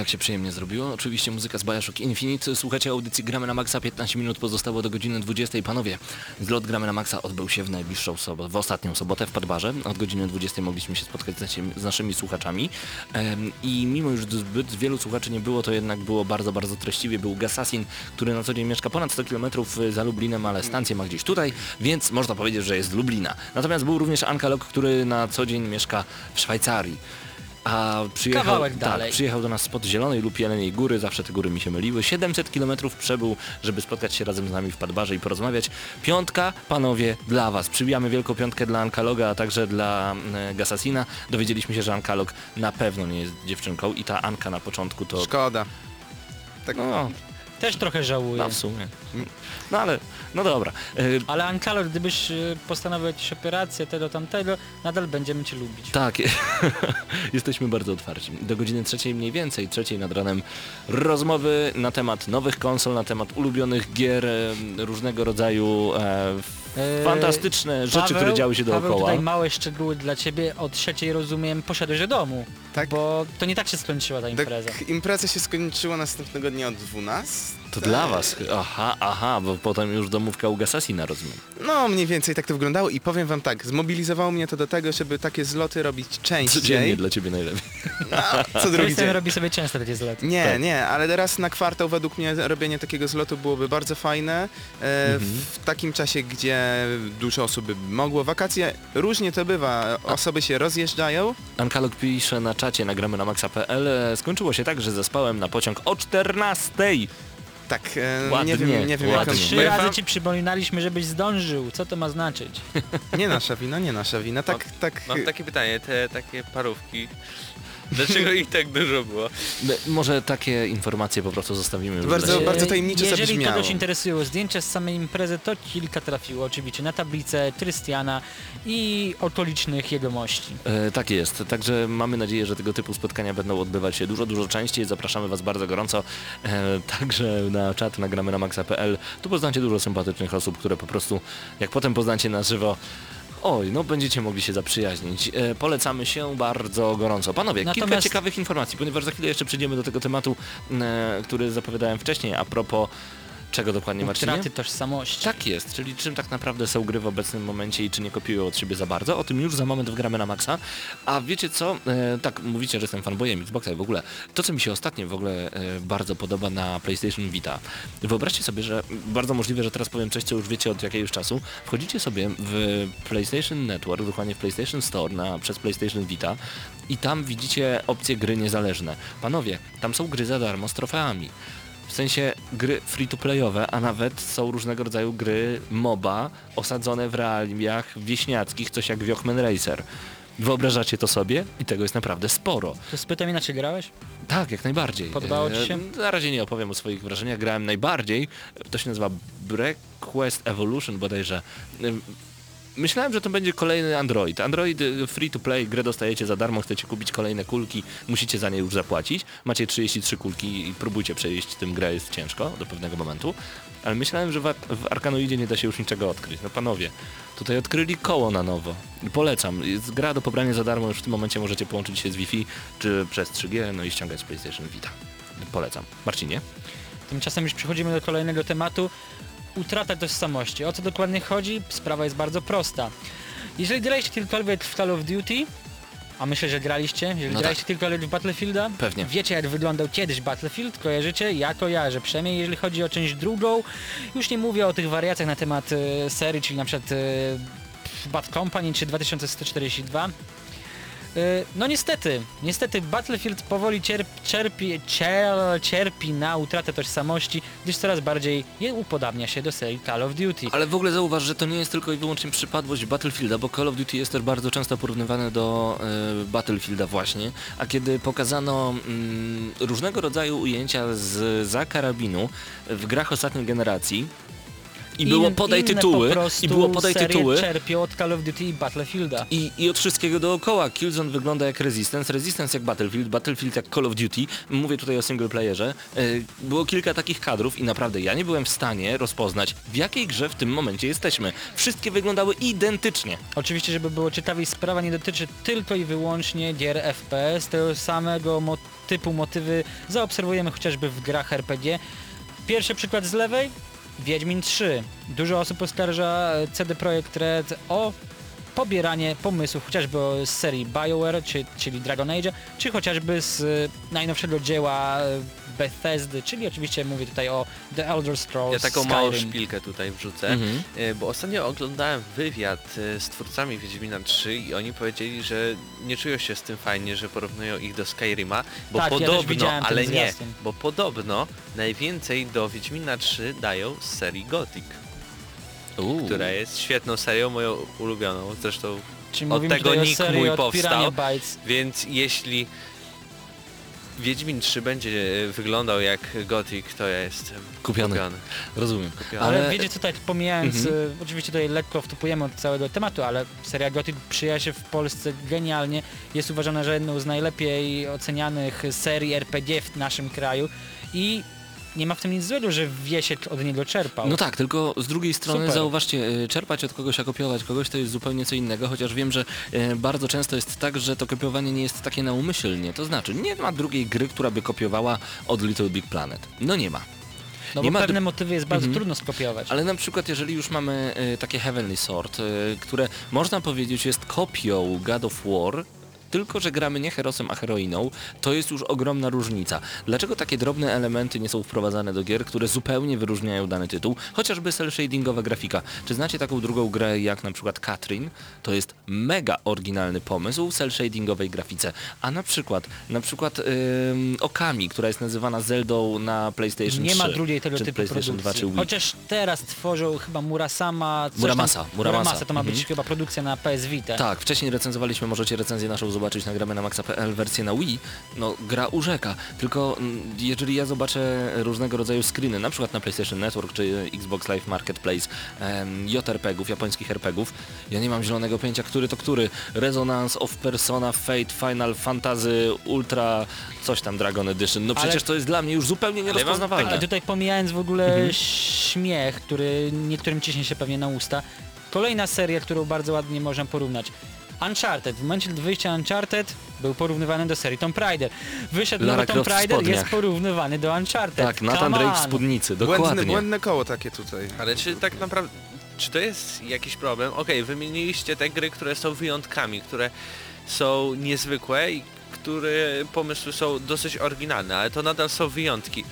Jak się przyjemnie zrobiło. Oczywiście muzyka z Bioshock Infinite. Słuchacie audycji Gramy na Maxa. 15 minut pozostało do godziny 20. Panowie, zlot Gramy na Maxa odbył się w najbliższą sobotę, w ostatnią sobotę w Padbarze. Od godziny 20 mogliśmy się spotkać z, naszymi- słuchaczami. I mimo już zbyt wielu słuchaczy nie było, to jednak było bardzo, bardzo treściwie. Był Gasasin, który na co dzień mieszka ponad 100 km za Lublinem, ale stację ma gdzieś tutaj, więc można powiedzieć, że jest Lublina. Natomiast był również Ankalog, który na co dzień mieszka w Szwajcarii. A przyjechał, Kawałek tak, dalej. przyjechał do nas spod Zielonej lub Jeleniej Góry, zawsze te góry mi się myliły. 700 km przebył, żeby spotkać się razem z nami w Padbarze i porozmawiać. Piątka, panowie, dla was. Przybijamy wielką piątkę dla Ankaloga, a także dla e, Gasasina. Dowiedzieliśmy się, że Ankalog na pewno nie jest dziewczynką i ta Anka na początku to... Szkoda. Tak, No, Też trochę żałuję. no w sumie. No ale, no dobra. E, Ale Ankalor, gdybyś y, postanowił jakieś operacje, tego, tamtego, nadal będziemy cię lubić. Tak, jesteśmy bardzo otwarci. Do godziny trzeciej mniej więcej, trzeciej nad ranem rozmowy na temat nowych konsol, na temat ulubionych gier, e, różnego rodzaju e, fantastyczne rzeczy, Paweł, które działy się Paweł, dookoła. tutaj małe szczegóły dla ciebie. Od trzeciej, rozumiem, poszedłeś do domu. Tak. Bo to nie tak się skończyła ta impreza. Tak, impreza się skończyła następnego dnia o 12. To dla was. Aha, aha, bo potem już domówka u Gassasina, rozumiem. No, mniej więcej tak to wyglądało i powiem wam tak, zmobilizowało mnie to do tego, żeby takie zloty robić Codziennie częściej. dla ciebie najlepiej. Co drugi dzień. robi sobie często takie zloty. Nie, Tak. nie, ale raz na kwartał według mnie robienie takiego zlotu byłoby bardzo fajne. E, Mhm. W takim czasie, gdzie dużo osób by mogło. Wakacje różnie to bywa. Osoby się rozjeżdżają. Ankalog pisze na czacie, nagramy na maxa.pl. e, Skończyło się tak, że zaspałem na pociąg o 14. Tak, e, Ładnie, nie wiem, nie wiem jak ładnie. on... Trzy razy ci przypominaliśmy, żebyś zdążył. Co to ma znaczyć? Nie nasza wina, nie nasza wina. Tak, tak. Mam takie pytanie, te takie parówki. Dlaczego ich tak dużo było? No, Może takie informacje po prostu zostawimy już Bardzo- dla bardzo tajemniczo Jeżeli zabrzmiało. kogoś interesują zdjęcia z samej imprezy, to kilka trafiło oczywiście na tablicę Trystiana i okolicznych jegomości. E, tak jest, także mamy nadzieję, że tego typu spotkania będą odbywać się dużo, dużo częściej. Zapraszamy Was bardzo gorąco e, także na czat nagramy na maxa.pl. Tu poznacie dużo sympatycznych osób, które po prostu jak potem poznacie na żywo Oj, no będziecie mogli się zaprzyjaźnić. E, polecamy się bardzo gorąco. Panowie, kilka Natomiast- ciekawych informacji, ponieważ za chwilę jeszcze przejdziemy do tego tematu, e, który zapowiadałem wcześniej, a propos czego dokładnie Marcinie? Utraty tożsamości. Tak jest, czyli czym tak naprawdę są gry w obecnym momencie i czy nie kopiują od siebie za bardzo. O tym już za moment wgramy na maksa. A wiecie co? E, tak, mówicie, że jestem fanboyem Xboxa i w ogóle. To, co mi się ostatnio w ogóle e, bardzo podoba na PlayStation Vita. Wyobraźcie sobie, że bardzo możliwe, że teraz powiem coś, co już wiecie od jakiegoś czasu. Wchodzicie sobie w PlayStation Network, dokładnie w PlayStation Store na, przez PlayStation Vita i tam widzicie opcje gry niezależne. Panowie, tam są gry za darmo z trofeami. W sensie gry free-to-playowe, a nawet są różnego rodzaju gry MOBA osadzone w realiach wieśniackich, coś jak Wiochman Racer. Wyobrażacie to sobie? I tego jest naprawdę sporo. To spytam inaczej grałeś? Tak, jak najbardziej. Podobało ci się? E, Na razie nie opowiem o swoich wrażeniach. Grałem najbardziej. To się nazywa Breakquest Evolution bodajże. Myślałem, że to będzie kolejny Android. Android y, free to play, grę dostajecie za darmo, chcecie kupić kolejne kulki, musicie za nie już zapłacić. Macie 33 kulki i próbujcie przejść tym grę, jest ciężko do pewnego momentu. Ale myślałem, że w, w Arkanoidzie nie da się już niczego odkryć. No panowie, tutaj odkryli koło na nowo. Polecam. Jest gra do pobrania za darmo, już w tym momencie możecie połączyć się z Wi-Fi czy przez 3G, no i ściągać z PlayStation Vita. Polecam. Marcinie? Tymczasem już przechodzimy do kolejnego tematu. Utrata tożsamości. O co dokładnie chodzi? Sprawa jest bardzo prosta. Jeżeli graliście kiedykolwiek w Call of Duty, A myślę, że graliście. Jeżeli No graliście tak. tylko w Battlefielda, Pewnie. wiecie jak wyglądał kiedyś Battlefield, kojarzycie? Ja kojarzę, przynajmniej jeżeli chodzi o część drugą. Już nie mówię o tych wariacjach na temat e, serii, czyli na przykład e, Bad Company czy 2142. E, No niestety, niestety Battlefield powoli cierp, czerpi, cier, cierpi na utratę tożsamości, gdyż coraz bardziej je upodabnia się do serii Call of Duty. Ale w ogóle zauważ, że to nie jest tylko i wyłącznie przypadłość Battlefielda, bo Call of Duty jest też bardzo często porównywane do e, Battlefielda właśnie, a kiedy pokazano mm, różnego rodzaju ujęcia z za karabinu w grach ostatniej generacji i było In- podaj inne tytuły, po i było podaj tytuły, czerpią od Call of Duty i Battlefielda. I, I od wszystkiego dookoła. Killzone wygląda jak Resistance, Resistance jak Battlefield, Battlefield jak Call of Duty. Mówię tutaj o single playerze. E, Było kilka takich kadrów i naprawdę ja nie byłem w stanie rozpoznać, w jakiej grze w tym momencie jesteśmy. Wszystkie wyglądały identycznie. Oczywiście, żeby było ciekawiej, sprawa nie dotyczy tylko i wyłącznie gier FPS, tego samego mo typu motywy zaobserwujemy chociażby w grach RPG. Pierwszy przykład z lewej, Wiedźmin 3. Dużo osób oskarża e, CD Projekt Red o pobieranie pomysłów chociażby z serii BioWare, czy, czyli Dragon Age, czy chociażby z e, najnowszego dzieła e, Bethesdy, czyli oczywiście mówię tutaj o The Elder Scrolls Ja taką małą Skyrim. szpilkę tutaj wrzucę, Mhm. e, bo ostatnio oglądałem wywiad e, z twórcami Wiedźmina 3 i oni powiedzieli, że nie czują się z tym fajnie, że porównują ich do Skyrima, bo Tak, ja podobno, ten ale nie, bo podobno najwięcej do Wiedźmina 3 dają z serii Gothic, Uuu. która jest świetną serią, moją ulubioną, zresztą Czyli od tego serii mój powstał. Więc jeśli Wiedźmin 3 będzie e, wyglądał jak Gothic, to ja jestem Kupiony. kupiony. Rozumiem. kupiony. Ale, Ale- wiecie co, tak pomijając, Mhm. e, oczywiście tutaj lekko wtupujemy od całego tematu, ale seria Gothic przyjęła się w Polsce genialnie. Jest uważana, że jedną z najlepiej ocenianych serii RPG w naszym kraju i nie ma w tym nic złego, że Wiesiek od niego czerpał. No tak, tylko z drugiej strony Super. zauważcie, e, czerpać od kogoś, a kopiować kogoś to jest zupełnie co innego, chociaż wiem, że e, bardzo często jest tak, że to kopiowanie nie jest takie naumyślnie. To znaczy, nie ma drugiej gry, która by kopiowała od Little Big Planet. No nie ma. no nie bo ma pewne motywy jest bardzo Mhm. trudno skopiować. Ale na przykład jeżeli już mamy e, takie Heavenly Sword, e, które można powiedzieć jest kopią God of War, tylko że gramy nie herosem, a heroiną, to jest już ogromna różnica. Dlaczego takie drobne elementy nie są wprowadzane do gier, które zupełnie wyróżniają dany tytuł? Chociażby cel shadingowa grafika. Czy znacie taką drugą grę jak na przykład Katrin? To jest mega oryginalny pomysł w cel shadingowej grafice. A na przykład, na przykład Okami, która jest nazywana Zeldą na PlayStation nie 3. ma drugiej tego typu PlayStation 2 produkcji. czy Wii. Chociaż teraz tworzą chyba Murasama... Muramasa, tam, Muramasa. to ma być Mhm. chyba produkcja na PS Vita. Tak, wcześniej recenzowaliśmy, możecie recenzję naszą zobaczyć, nagramy na maxa.pl wersję na Wii. No, gra urzeka, tylko mm, jeżeli ja zobaczę różnego rodzaju screeny, na przykład na PlayStation Network czy Xbox Live Marketplace, em, JRPG-ów, japońskich RPGów, ja nie mam zielonego pojęcia, który to który. Resonance of Persona, Fate, Final Fantasy, Ultra, coś tam Dragon Edition. No Ale- przecież to jest dla mnie już zupełnie Ale nierozpoznawalne. Ale tutaj pomijając w ogóle Mhm. śmiech, który niektórym ciśnie się pewnie na usta, kolejna seria, którą bardzo ładnie można porównać. Uncharted. W momencie wyjścia Uncharted był porównywany do serii Tomb Raider. Wyszedł Lara nowy Tomb Croft w Raider, jest porównywany do Uncharted. Tak, Nathan Come Drake w on. spódnicy, Błędne, dokładnie. błędne koło takie tutaj. Ale czy tak naprawdę, czy to jest jakiś problem? Okej, wymieniliście te gry, które są wyjątkami, które są niezwykłe i które pomysły są dosyć oryginalne, ale to nadal są wyjątki.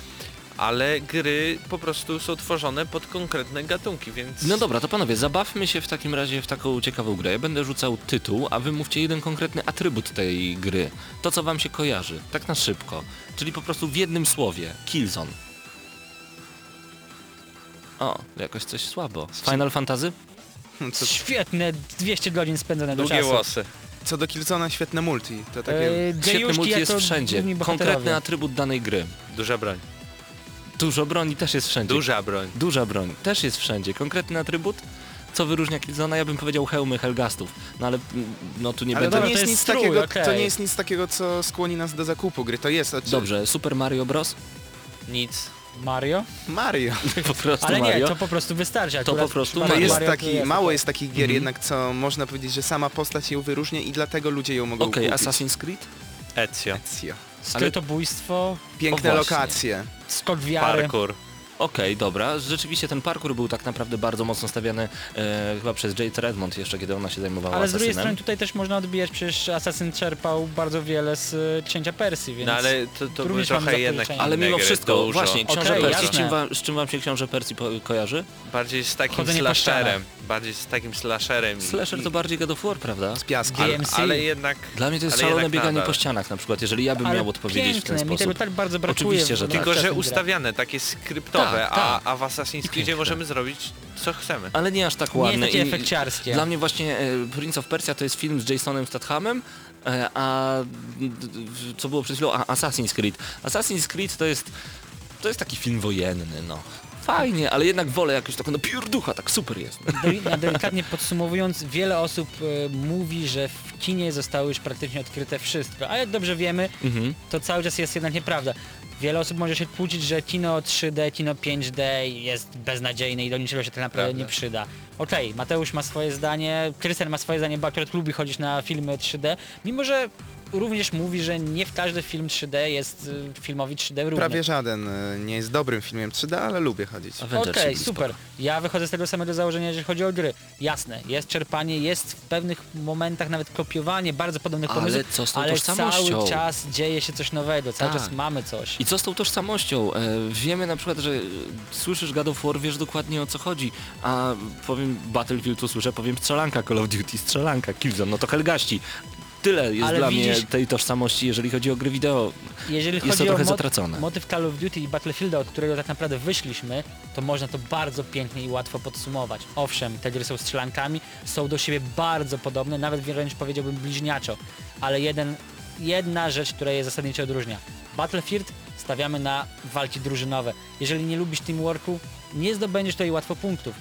Ale gry po prostu są tworzone pod konkretne gatunki, więc... No dobra, to panowie, zabawmy się w takim razie w taką ciekawą grę. Ja będę rzucał tytuł, a wy mówcie jeden konkretny atrybut tej gry. To, co wam się kojarzy. Tak na szybko. Czyli po prostu w jednym słowie. Killzone. O, jakoś coś słabo. Final Fantasy? Co, Świetne 200 godzin spędzonego Długie czasu. włosy. co do Killzona, świetne multi. To takie... E, Świetny multi jest jako wszędzie. główni Konkretny atrybut danej gry. Duża broń. Dużo broni też jest wszędzie. Duża broń. Duża broń też jest wszędzie. Konkretny atrybut? Co wyróżnia Killzona? Ja bym powiedział hełmy Helgastów. No ale mm, no tu nie Ale będę... to nie to jest nic strój, takiego, okej. to nie jest nic takiego, co skłoni nas do zakupu gry. To jest... Znaczy, Dobrze, Super Mario Bros? Nic. Mario? Mario. po prostu Ale Mario. nie, to po prostu wystarczy. To Akurat po prostu To Mario. jest Mario taki, to mało jest takich gier Mhm. jednak, co można powiedzieć, że sama postać ją wyróżnia i dlatego ludzie ją mogą Okej, kupić. Assassin's Creed? Ezio. Ezio. Skrytobójstwo, Piękne O, lokacje. skok wiary. Parkour. Okej, dobra. Rzeczywiście ten parkour był tak naprawdę bardzo mocno stawiany e, chyba przez Jade Redmond jeszcze, kiedy ona się zajmowała Ale z drugiej strony tutaj też można odbijać, przecież Assassin czerpał bardzo wiele z y, Księcia Persji, więc... No ale to, to były również mamy trochę jednak. Ale mimo gry, wszystko, dużo. właśnie, Książę Okej, Persji, z jasne. czym, wam, z czym wam się Książę Persji po, kojarzy? Bardziej z takim Chodzenie po slasherem. Bardziej z takim slasherem. Slasher i- to bardziej God of War, prawda? Z piaskiem. ale, DMC. ale jednak... Dla mnie to jest ale szalone jednak bieganie nadal. po ścianach na przykład, jeżeli ja bym Ale miał odpowiedzieć piękne, w ten mi tego sposób. tak bardzo brakuje. Oczywiście, w że tak. Tylko, że ustawiane, takie skryptowe, Tak, a, tak. a w Assassin's I Creedzie możemy zrobić co chcemy. Ale nie aż tak Nie ładne. jest takie I- efekciarskie. Dla mnie właśnie e, Prince of Persia to jest film z Jasonem Stathamem, e, a co było przed chwilą, a Assassin's Creed. Assassin's Creed to jest, to jest taki film wojenny, no. Fajnie, ale jednak wolę jakąś taką no piórducha, tak super jest. Na delikatnie podsumowując, wiele osób e, mówi, że w kinie zostało już praktycznie odkryte wszystko, a jak dobrze wiemy, Mhm. to cały czas jest jednak nieprawda. Wiele osób może się kłócić, że kino 3D, kino 5D jest beznadziejne i do niczego się tak naprawdę Prawda. nie przyda. Okej, Mateusz ma swoje zdanie, Krystian ma swoje zdanie, bo akurat lubi chodzić na filmy 3D, mimo że również mówi, że nie w każdy film 3D jest y, filmowi 3D równy. Prawie żaden e, nie jest dobrym filmem 3D, ale lubię chodzić. Avengers Okej, super. spoko. Ja wychodzę z tego samego założenia, jeżeli chodzi o gry. Jasne, jest czerpanie, jest w pewnych momentach nawet kopiowanie bardzo podobnych Ale pomysłów, co z tą ale tożsamością? cały czas dzieje się coś nowego, cały Tak. czas mamy coś. I co z tą tożsamością? E, wiemy na przykład, że e, słyszysz God of War, wiesz dokładnie o co chodzi, a powiem Battlefield, to słyszę, powiem strzelanka Call of Duty, strzelanka, Killzone, no to Helgaści. Tyle jest Ale dla widzisz- mnie tej tożsamości, jeżeli chodzi o gry wideo. Jeżeli jest to chodzi o trochę mot- zatracone. motyw Call of Duty i Battlefielda, od którego tak naprawdę wyszliśmy, to można to bardzo pięknie i łatwo podsumować. Owszem, te gry są strzelankami, są do siebie bardzo podobne, nawet wręcz powiedziałbym bliźniaczo, ale jeden, jedna rzecz, która je zasadniczo odróżnia. Battlefield stawiamy na walki drużynowe. Jeżeli nie lubisz teamworku, nie zdobędziesz tutaj łatwo punktów.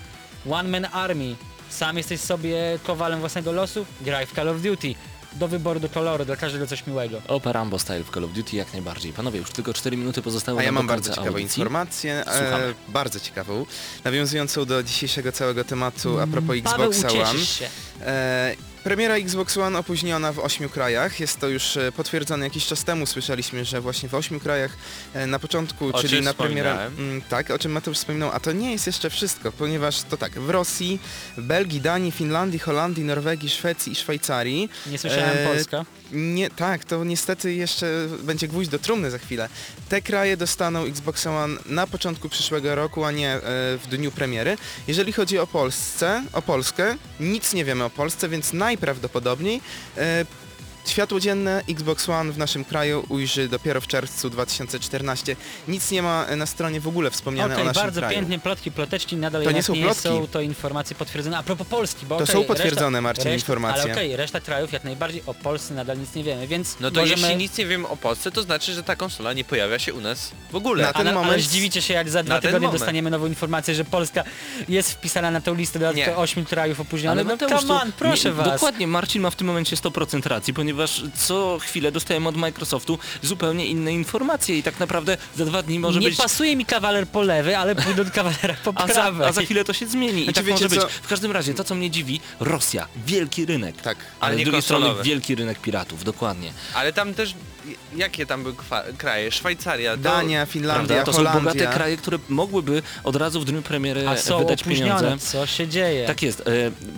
One Man Army, sam jesteś sobie kowalem własnego losu, graj w Call of Duty. Do wyboru, do koloru, dla każdego coś miłego. Opa Rambo style w Call of Duty jak najbardziej. Panowie, już tylko 4 minuty pozostały A ja mam bardzo ciekawą audycji. informację, Słuchamy. e, bardzo ciekawą, nawiązującą do dzisiejszego całego tematu a propos Mm, Paweł, Xboxa One. się. E, premiera Xbox One opóźniona w ośmiu krajach. Jest to już e, potwierdzone jakiś czas temu. Słyszeliśmy, że właśnie w ośmiu krajach e, na początku, O czyli na premierę. Mm, tak, o czym Mateusz wspominał. A to nie jest jeszcze wszystko, ponieważ to tak, w Rosji, Belgii, Danii, Finlandii, Holandii, Norwegii, Szwecji i Szwajcarii. Nie słyszałem e, Polska. Nie, tak, to niestety jeszcze będzie gwóźdź do trumny za chwilę. Te kraje dostaną Xbox One na początku przyszłego roku, a nie e, w dniu premiery. Jeżeli chodzi o Polsce, o Polskę, nic nie wiemy o Polsce, więc najprawdopodobniej e, światło dzienne Xbox One w naszym kraju ujrzy dopiero w czerwcu 2014. Nic nie ma na stronie w ogóle wspomniane Okej, o naszym bardzo kraju. pięknie, plotki, ploteczki nadal To nie jednak są nie plotki. są to informacje potwierdzone. A propos Polski, bo To okej, są potwierdzone, reszta, Marcin, reszta, informacje. Ale okej, reszta krajów jak najbardziej o Polsce nadal nic nie wiemy, więc No to możemy... jeśli nic nie wiemy o Polsce, to znaczy, że ta konsola nie pojawia się u nas w ogóle. Na ten ale, ale moment- zdziwicie się, jak za dwa Na ten tygodnie moment. dostaniemy nową informację, że Polska jest wpisana na tą listę do Nie. ośmiu krajów opóźnionych. No Mateusz, come to on, proszę nie, was. Dokładnie, Marcin ma w tym momencie 100% racji, ponieważ co chwilę dostajemy od Microsoftu zupełnie inne informacje i tak naprawdę za dwa dni może nie być... pasuje mi kawaler po lewy, ale pójdę do kawalera po A za, prawej. a za chwilę to się zmieni i Znaczy, tak wiecie może być. co? W każdym razie, to co mnie dziwi, Rosja, wielki rynek. Tak. Ale Ale z nie drugiej strony konsolowy. wielki rynek piratów, dokładnie. Ale tam też, jakie tam były kraje? Szwajcaria, to... Dania, Finlandia, Prawda? To są Holandia. bogate kraje, które mogłyby od razu w dniu premiery A są wydać opóźnione, pieniądze. co się dzieje? Tak jest. E,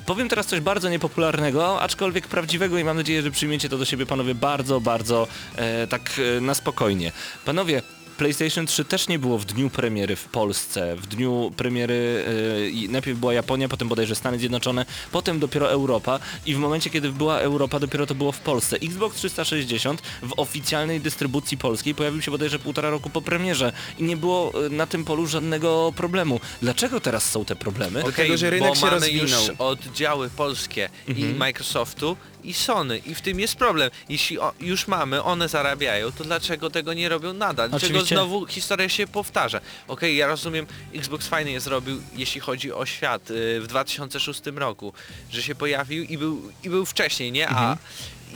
powiem teraz coś bardzo niepopularnego, aczkolwiek prawdziwego i mam nadzieję, że przyjmiecie to do siebie panowie bardzo, bardzo e, tak e, na spokojnie. Panowie, PlayStation 3 też nie było w dniu premiery w Polsce. W dniu premiery i najpierw była Japonia, potem bodajże Stany Zjednoczone, potem dopiero Europa i w momencie, kiedy była Europa, dopiero to było w Polsce. Xbox 360 w oficjalnej dystrybucji polskiej pojawił się bodajże półtora roku po premierze i nie było e, na tym polu żadnego problemu. Dlaczego teraz są te problemy? Okej, tego, że rynek bo się mamy rozwinął. już oddziały polskie i Mhm. Microsoftu i Sony i w tym jest problem. Jeśli o, już mamy, one zarabiają, to dlaczego tego nie robią nadal? Dlaczego Oczywiście. znowu historia się powtarza? Okej, ja rozumiem, Xbox fajnie zrobił, jeśli chodzi o świat y, w 2006 roku, że się pojawił i był, i był wcześniej, nie? A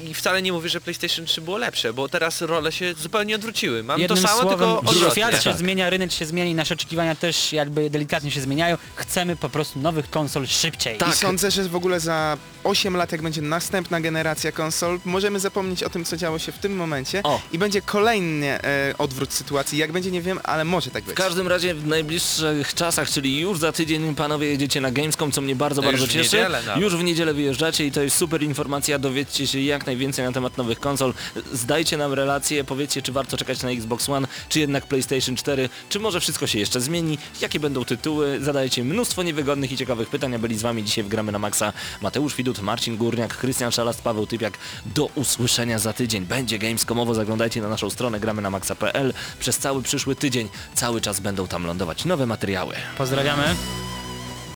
i wcale nie mówię, że PlayStation 3 było lepsze, bo teraz role się zupełnie odwróciły. Mamy Jednym to samo, słowem, tylko odwrotnie. świat się Tak. zmienia, rynek się zmienia i nasze oczekiwania też jakby delikatnie się zmieniają. Chcemy po prostu nowych konsol szybciej. Tak. I sądzę, że w ogóle za 8 lat, jak będzie następna generacja konsol, możemy zapomnieć o tym, co działo się w tym momencie O. i będzie kolejny e, odwrót sytuacji. Jak będzie, nie wiem, ale może tak być. W każdym razie w najbliższych czasach, czyli już za tydzień panowie jedziecie na Gamescom, co mnie bardzo, No bardzo już w cieszy. niedzielę nawet. już w niedzielę wyjeżdżacie i to jest super informacja, dowiedzcie się jak najwięcej na temat nowych konsol. Zdajcie nam relacje, powiedzcie czy warto czekać na Xbox One, czy jednak PlayStation 4, czy może wszystko się jeszcze zmieni, jakie będą tytuły, zadajcie mnóstwo niewygodnych i ciekawych pytań, a byli z wami dzisiaj w Gramy na Maxa Mateusz Widut, Marcin Górniak, Krystian Szalast, Paweł Typiak. Do usłyszenia za tydzień. Będzie Gamescomowo, zaglądajcie na naszą stronę gramy na maxa.pl. Przez cały przyszły tydzień cały czas będą tam lądować nowe materiały. Pozdrawiamy.